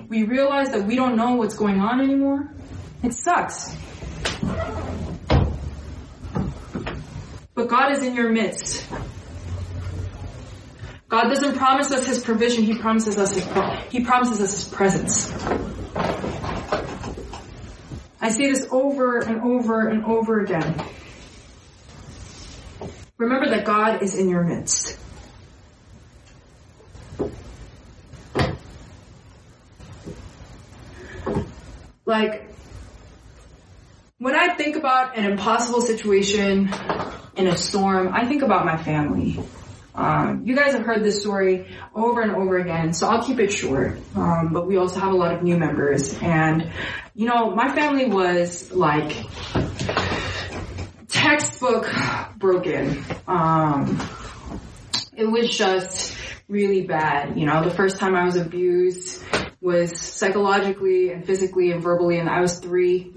We realize that we don't know what's going on anymore. It sucks. But God is in your midst. God doesn't promise us His provision, He promises us His, He promises us His presence. I say this over and over and over again. Remember that God is in your midst. Like, when I think about an impossible situation in a storm, I think about my family. Um, you guys have heard this story over and over again, so I'll keep it short. Um, but we also have a lot of new members, and you know, my family was like textbook broken. Um, it was just really bad. You know, the first time I was abused was psychologically and physically and verbally, and I was three.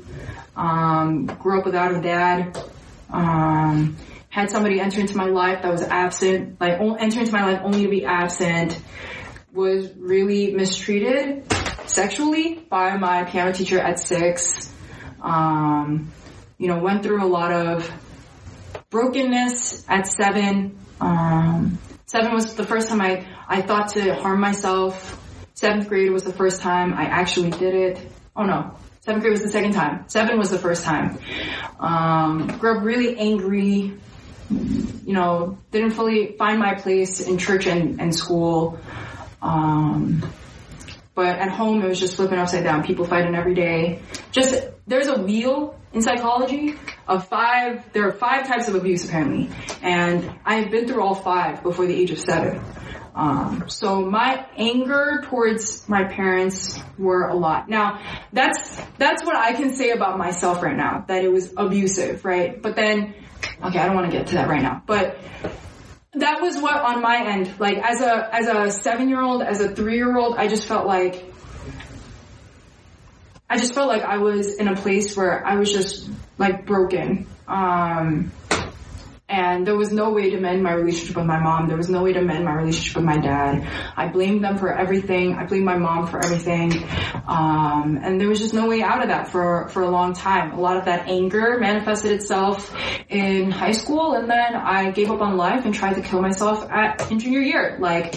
Um, grew up without a dad. Um, had somebody enter into my life that was absent, like enter into my life only to be absent. Was really mistreated sexually by my piano teacher at six. Um, you know, went through a lot of brokenness at seven. Um, seven was the first time I, I thought to harm myself. Seventh grade was the first time I actually did it. Oh no, seventh grade was the second time. Seven was the first time. Um, grew up really angry. You know, didn't fully find my place in church and, and school. Um, but at home it was just flipping upside down. People fighting every day. Just, there's a wheel in psychology of five, there are five types of abuse apparently. And I have been through all five before the age of seven. Um, so my anger towards my parents were a lot. Now, that's, that's what I can say about myself right now, that it was abusive, right? But then, okay, I don't want to get to that right now, but that was what on my end, like as a, as a seven year old, as a three year old, I just felt like, I just felt like I was in a place where I was just like broken. Um, And there was no way to mend my relationship with my mom. There was no way to mend my relationship with my dad. I blamed them for everything. I blamed my mom for everything. Um, and there was just no way out of that for, for a long time. A lot of that anger manifested itself in high school and then I gave up on life and tried to kill myself at, in junior year. Like,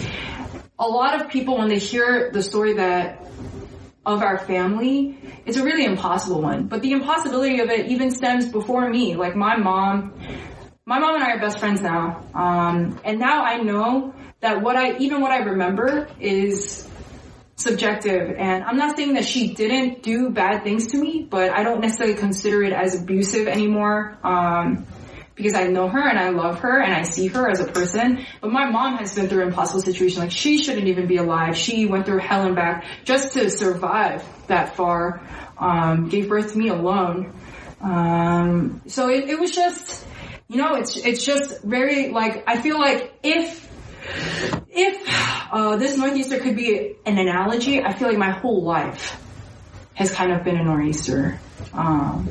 a lot of people when they hear the story that of our family, it's a really impossible one. But the impossibility of it even stems before me. Like my mom, my mom and I are best friends now. Um, and now I know that what I, even what I remember is subjective. And I'm not saying that she didn't do bad things to me, but I don't necessarily consider it as abusive anymore. Um, because I know her and I love her and I see her as a person. But my mom has been through an impossible situation. Like she shouldn't even be alive. She went through hell and back just to survive that far. Um, gave birth to me alone. Um, so it, it was just, you know, it's, it's just very like, I feel like if, if, uh, this Northeaster could be an analogy, I feel like my whole life has kind of been a Northeaster. Um,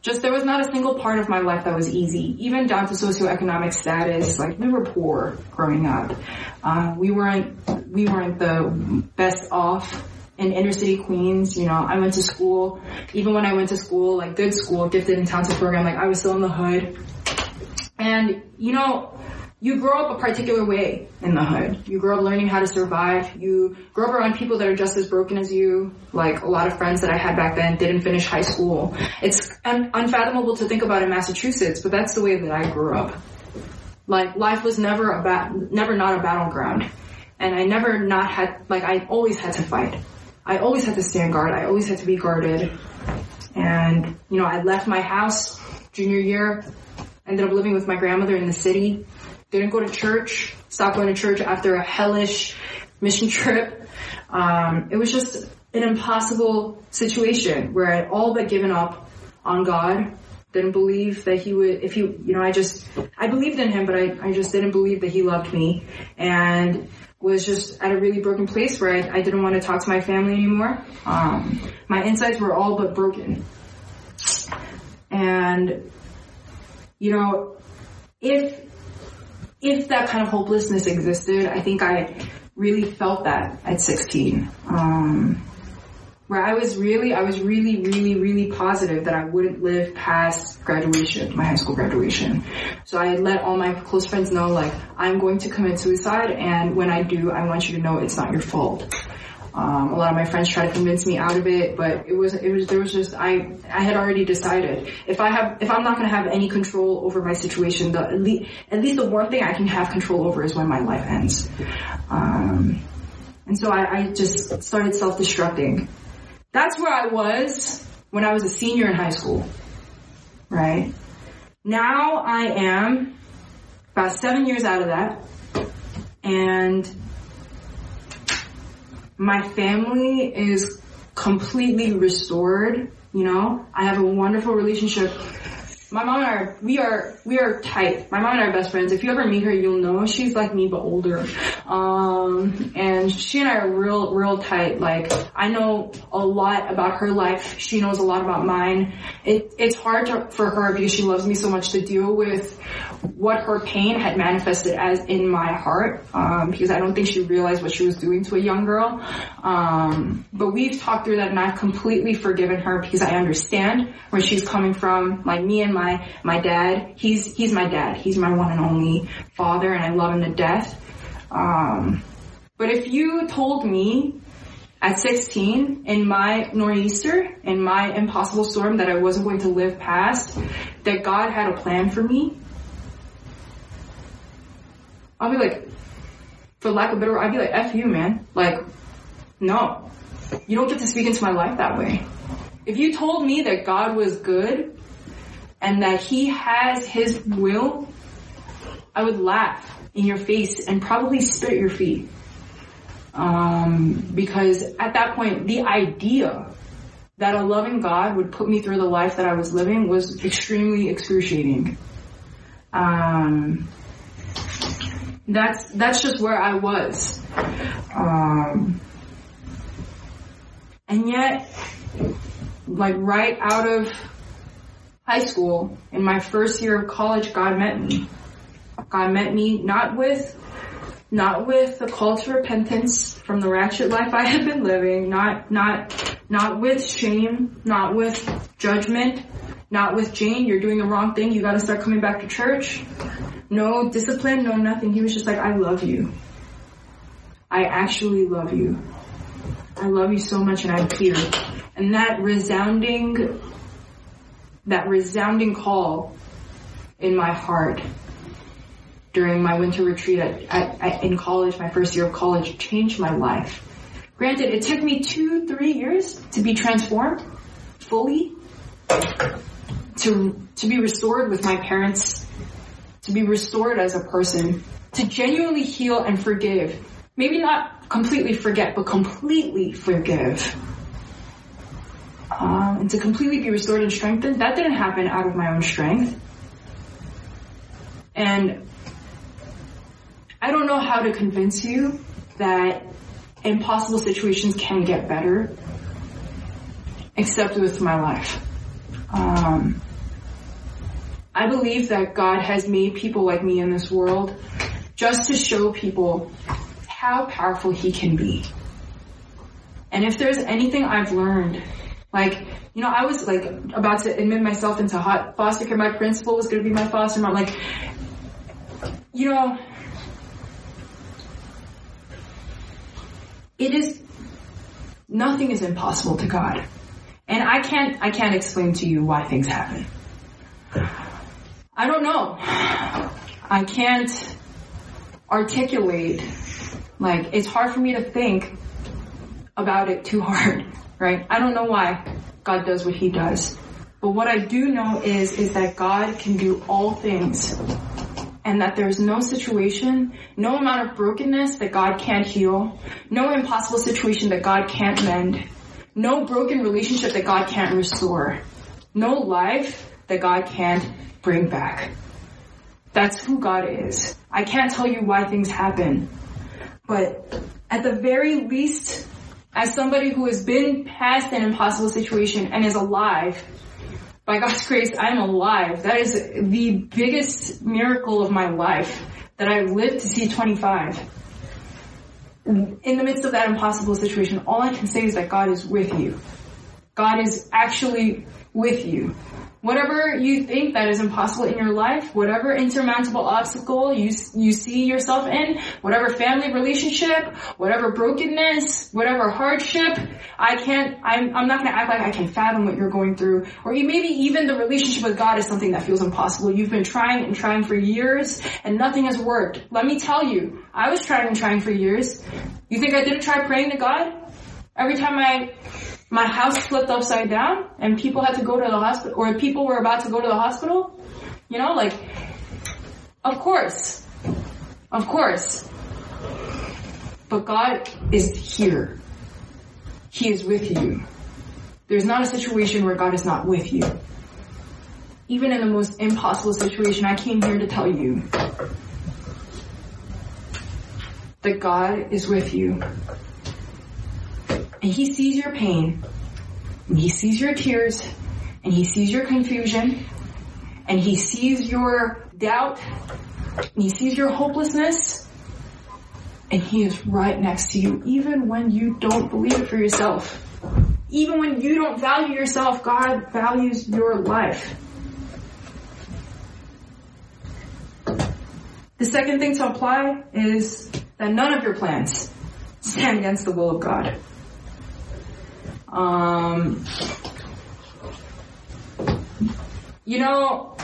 just there was not a single part of my life that was easy, even down to socioeconomic status. Like we were poor growing up. Uh, we weren't we weren't the best off in inner city Queens. You know, I went to school. Even when I went to school, like good school, gifted and talented program, like I was still in the hood. And you know, you grow up a particular way in the hood. You grow up learning how to survive. You grow up around people that are just as broken as you. Like a lot of friends that I had back then didn't finish high school. It's un- unfathomable to think about in Massachusetts, but that's the way that I grew up. Like life was never a bat, never not a battleground. And I never not had, like I always had to fight. I always had to stand guard. I always had to be guarded. And, you know, I left my house junior year, ended up living with my grandmother in the city didn't go to church, stopped going to church after a hellish mission trip. Um, it was just an impossible situation where I all but given up on God. Didn't believe that he would, if he, you know, I just, I believed in him, but I, I just didn't believe that he loved me and was just at a really broken place where I, I didn't want to talk to my family anymore. Um, my insides were all but broken. And, you know, if if that kind of hopelessness existed, I think I really felt that at 16. Um, where I was really, I was really, really, really positive that I wouldn't live past graduation, my high school graduation. So I let all my close friends know, like, I'm going to commit suicide, and when I do, I want you to know it's not your fault. Um, a lot of my friends tried to convince me out of it, but it was it was there was just I I had already decided if I have if I'm not going to have any control over my situation, the at least, at least the one thing I can have control over is when my life ends. Um, and so I, I just started self-destructing. That's where I was when I was a senior in high school, right? Now I am about seven years out of that, and my family is completely restored. You know, I have a wonderful relationship. My mom and I, are, we are, we are tight. My mom and I are best friends. If you ever meet her, you'll know she's like me but older. Um, and she and I are real, real tight. Like, I know a lot about her life. She knows a lot about mine. It, it's hard to, for her because she loves me so much to deal with what her pain had manifested as in my heart, um, because I don't think she realized what she was doing to a young girl. Um, but we've talked through that and I've completely forgiven her because I understand where she's coming from. Like me and my, my dad, he's, he's my dad. He's my one and only father and I love him to death. Um, but if you told me at 16 in my nor'easter, in my impossible storm that I wasn't going to live past, that God had a plan for me, I'll be like, for lack of better I'd be like, F you, man. Like, no. You don't get to speak into my life that way. If you told me that God was good and that he has his will, I would laugh in your face and probably spit at your feet. Um, because at that point, the idea that a loving God would put me through the life that I was living was extremely excruciating. Um, that's that's just where I was. Um, and yet, like right out of high school, in my first year of college, God met me. God met me not with not with the call to repentance from the ratchet life I had been living, not not not with shame, not with judgment, not with Jane, you're doing the wrong thing, you gotta start coming back to church. No discipline, no nothing. He was just like, I love you. I actually love you. I love you so much and I'm here. And that resounding, that resounding call in my heart during my winter retreat at, at, at, in college, my first year of college, changed my life. Granted, it took me two, three years to be transformed fully, to, to be restored with my parents, to be restored as a person, to genuinely heal and forgive. Maybe not completely forget, but completely forgive. And to completely be restored and strengthened, that didn't happen out of my own strength. And I don't know how to convince you that impossible situations can get better, except with my life. Um, I believe that God has made people like me in this world just to show people how powerful He can be. And if there's anything I've learned, like, you know, I was like about to admit myself into hot foster care. My principal was going to be my foster mom. Like, you know, it is, nothing is impossible to God. And I can't, I can't explain to you why things happen. I don't know. I can't articulate, like, it's hard for me to think about it too hard, right? I don't know why God does what he does. But what I do know is, is that God can do all things and that there's no situation, no amount of brokenness that God can't heal, no impossible situation that God can't mend, no broken relationship that God can't restore, no life that God can't bring back. That's who God is. I can't tell you why things happen, but at the very least, as somebody who has been past an impossible situation and is alive, by God's grace, I'm alive. That is the biggest miracle of my life that I lived to see 25. In the midst of that impossible situation, all I can say is that God is with you. God is actually with you. Whatever you think that is impossible in your life, whatever insurmountable obstacle you, you see yourself in, whatever family relationship, whatever brokenness, whatever hardship, I can't, I'm, I'm not gonna act like I can fathom what you're going through. Or maybe even the relationship with God is something that feels impossible. You've been trying and trying for years and nothing has worked. Let me tell you, I was trying and trying for years. You think I didn't try praying to God? Every time I my house flipped upside down and people had to go to the hospital or people were about to go to the hospital. You know, like, of course, of course. But God is here. He is with you. There's not a situation where God is not with you. Even in the most impossible situation, I came here to tell you that God is with you. And he sees your pain, and he sees your tears, and he sees your confusion, and he sees your doubt, and he sees your hopelessness, and he is right next to you even when you don't believe it for yourself. Even when you don't value yourself, God values your life. The second thing to apply is that none of your plans stand against the will of God. Um, you know,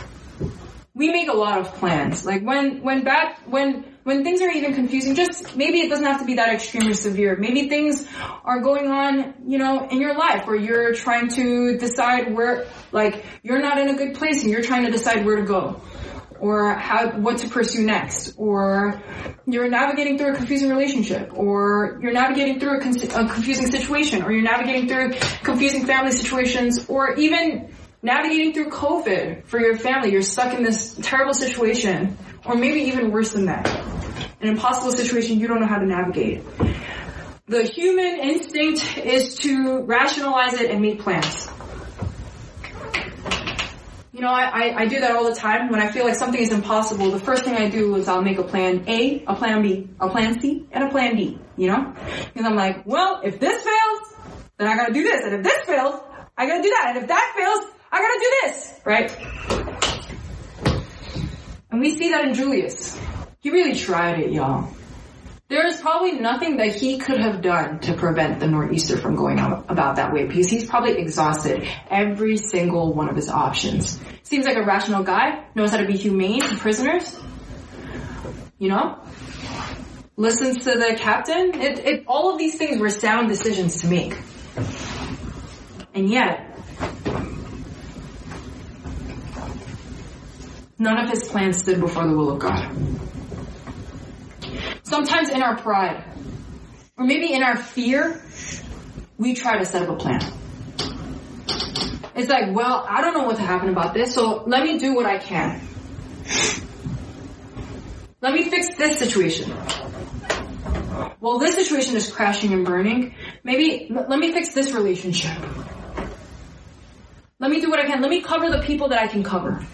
we make a lot of plans. Like when, when back, when, when things are even confusing, just maybe it doesn't have to be that extremely severe. Maybe things are going on, you know, in your life where you're trying to decide where, like, you're not in a good place and you're trying to decide where to go or how what to pursue next, or you're navigating through a confusing relationship, or you're navigating through a, con- a confusing situation, or you're navigating through confusing family situations, or even navigating through COVID for your family. You're stuck in this terrible situation, or maybe even worse than that, an impossible situation you don't know how to navigate. The human instinct is to rationalize it and make plans. You know, I, I, do that all the time. When I feel like something is impossible, the first thing I do is I'll make a plan A, a plan B, a plan C, and a plan D, you know? Because I'm like, well, if this fails, then I gotta do this. And if this fails, I gotta do that. And if that fails, I gotta do this, right? And we see that in Julius. He really tried it, y'all. There is probably nothing that he could have done to prevent the Nor'easter from going out about that way because he's probably exhausted every single one of his options. Seems like a rational guy, knows how to be humane to prisoners. You know? Listens to the captain. It, it, all of these things were sound decisions to make. And yet, none of his plans stood before the will of God. Sometimes in our pride, or maybe in our fear, we try to set up a plan. It's like, well, I don't know what to happen about this, so let me do what I can. Let me fix this situation. Well, this situation is crashing and burning. Maybe let me fix this relationship. Let me do what I can. Let me cover the people that I can cover.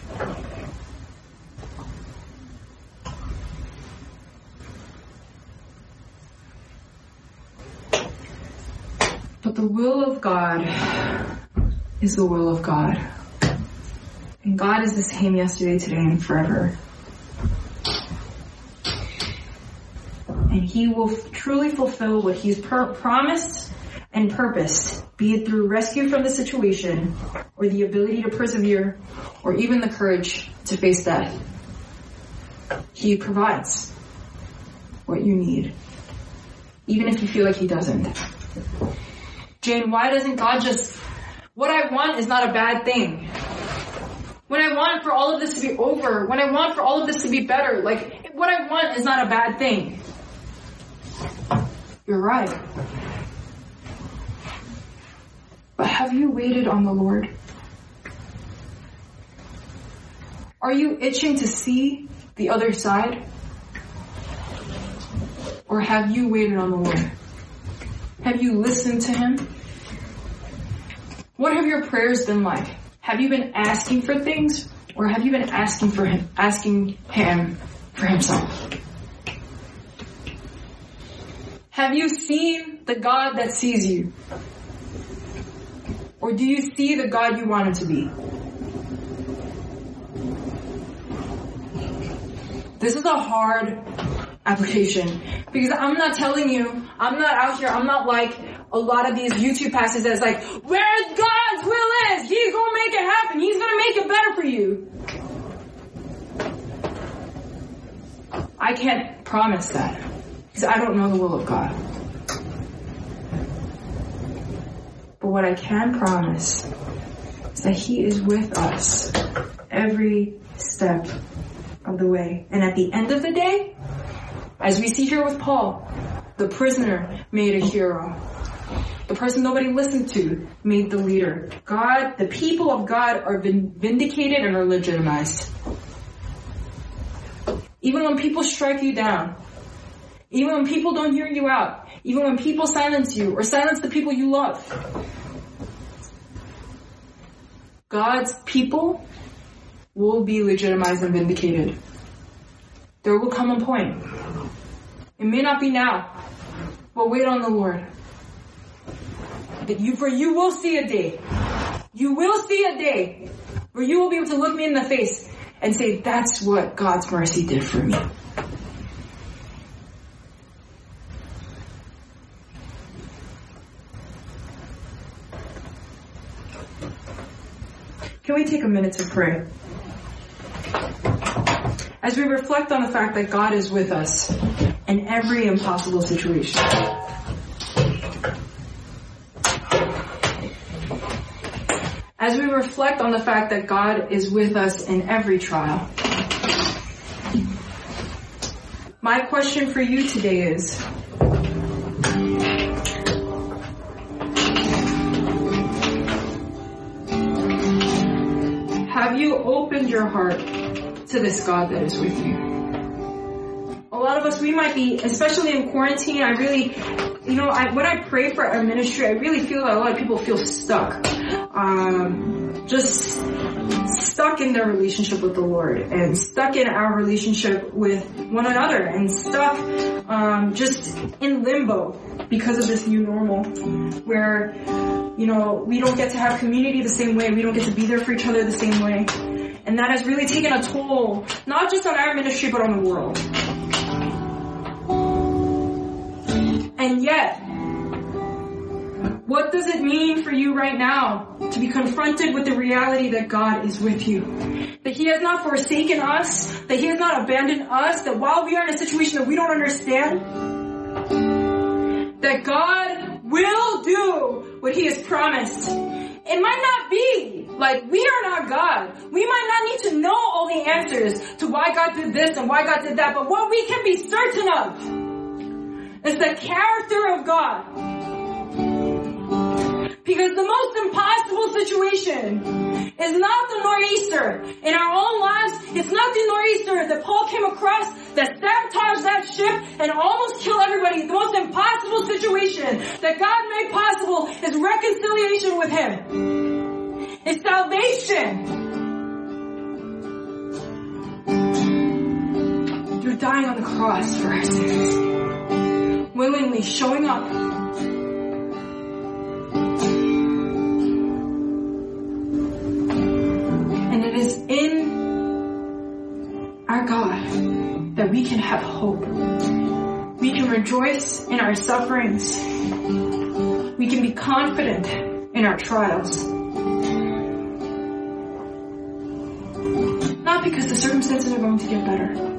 But the will of God is the will of God. And God is the same yesterday, today, and forever. And He will truly fulfill what He's per- promised and purposed, be it through rescue from the situation, or the ability to persevere, or even the courage to face death. He provides what you need, even if you feel like He doesn't. Jane, why doesn't God just, what I want is not a bad thing. When I want for all of this to be over, when I want for all of this to be better, like, what I want is not a bad thing. You're right. But have you waited on the Lord? Are you itching to see the other side? Or have you waited on the Lord? Have you listened to Him? What have your prayers been like? Have you been asking for things or have you been asking for Him, asking Him for Himself? Have you seen the God that sees you? Or do you see the God you wanted to be? This is a hard application because I'm not telling you, I'm not out here, I'm not like a lot of these YouTube pastors that's like, where God's will is, He's gonna make it happen, He's gonna make it better for you. I can't promise that because I don't know the will of God. But what I can promise is that He is with us every step of the way. And at the end of the day, as we see here with Paul, the prisoner made a hero. The person nobody listened to made the leader. God, the people of God are vindicated and are legitimized. Even when people strike you down, even when people don't hear you out, even when people silence you or silence the people you love, God's people will be legitimized and vindicated. There will come a point. It may not be now, but wait on the Lord. That you, for you will see a day. You will see a day where you will be able to look me in the face and say, that's what God's mercy did for me. Can we take a minute to pray? As we reflect on the fact that God is with us in every impossible situation. As we reflect on the fact that God is with us in every trial. My question for you today is, have you opened your heart to this God that is with you? Lot of us, we might be, especially in quarantine, I really, you know, I, when I pray for our ministry, I really feel that a lot of people feel stuck. Um, just stuck in their relationship with the Lord and stuck in our relationship with one another and stuck um, just in limbo because of this new normal where you know we don't get to have community the same way. We don't get to be there for each other the same way. And that has really taken a toll not just on our ministry but on the world and yet what does it mean for you right now to be confronted with the reality that God is with you? That He has not forsaken us, that He has not abandoned us, that while we are in a situation that we don't understand, that God will do what He has promised. It might not be like we are not God. We might not need to know all the answers to why God did this and why God did that, but what we can be certain of is the character of God because the most impossible situation is not the nor'easter. In our own lives, it's not the nor'easter that Paul came across that sabotaged that ship and almost killed everybody. The most impossible situation that God made possible is reconciliation with Him. It's salvation. Through dying on the cross for our sins. Willingly showing up And it is in our God that we can have hope. We can rejoice in our sufferings. We can be confident in our trials. Not because the circumstances are going to get better,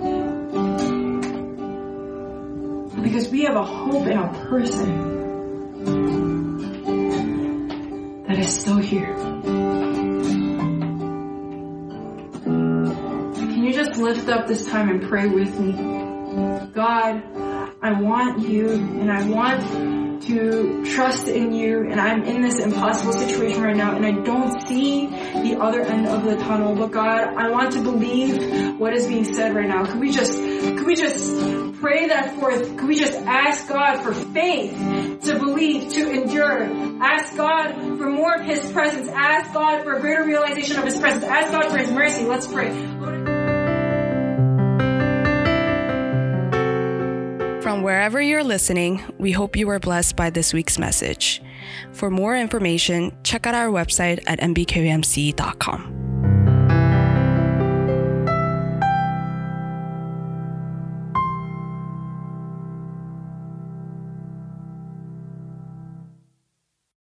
because we have a hope in a person that is still here. Can you just lift up this time and pray with me. God, I want you and I want to trust in you and I'm in this impossible situation right now and I don't see the other end of the tunnel. But God, I want to believe what is being said right now. Can we just, could we just pray that forth? Could we just ask God for faith to believe, to endure? Ask God for more of His presence. Ask God for a greater realization of His presence. Ask God for His mercy. Let's pray. From wherever you're listening, we hope you were blessed by this week's message. For more information, check out our website at nbkumc.com.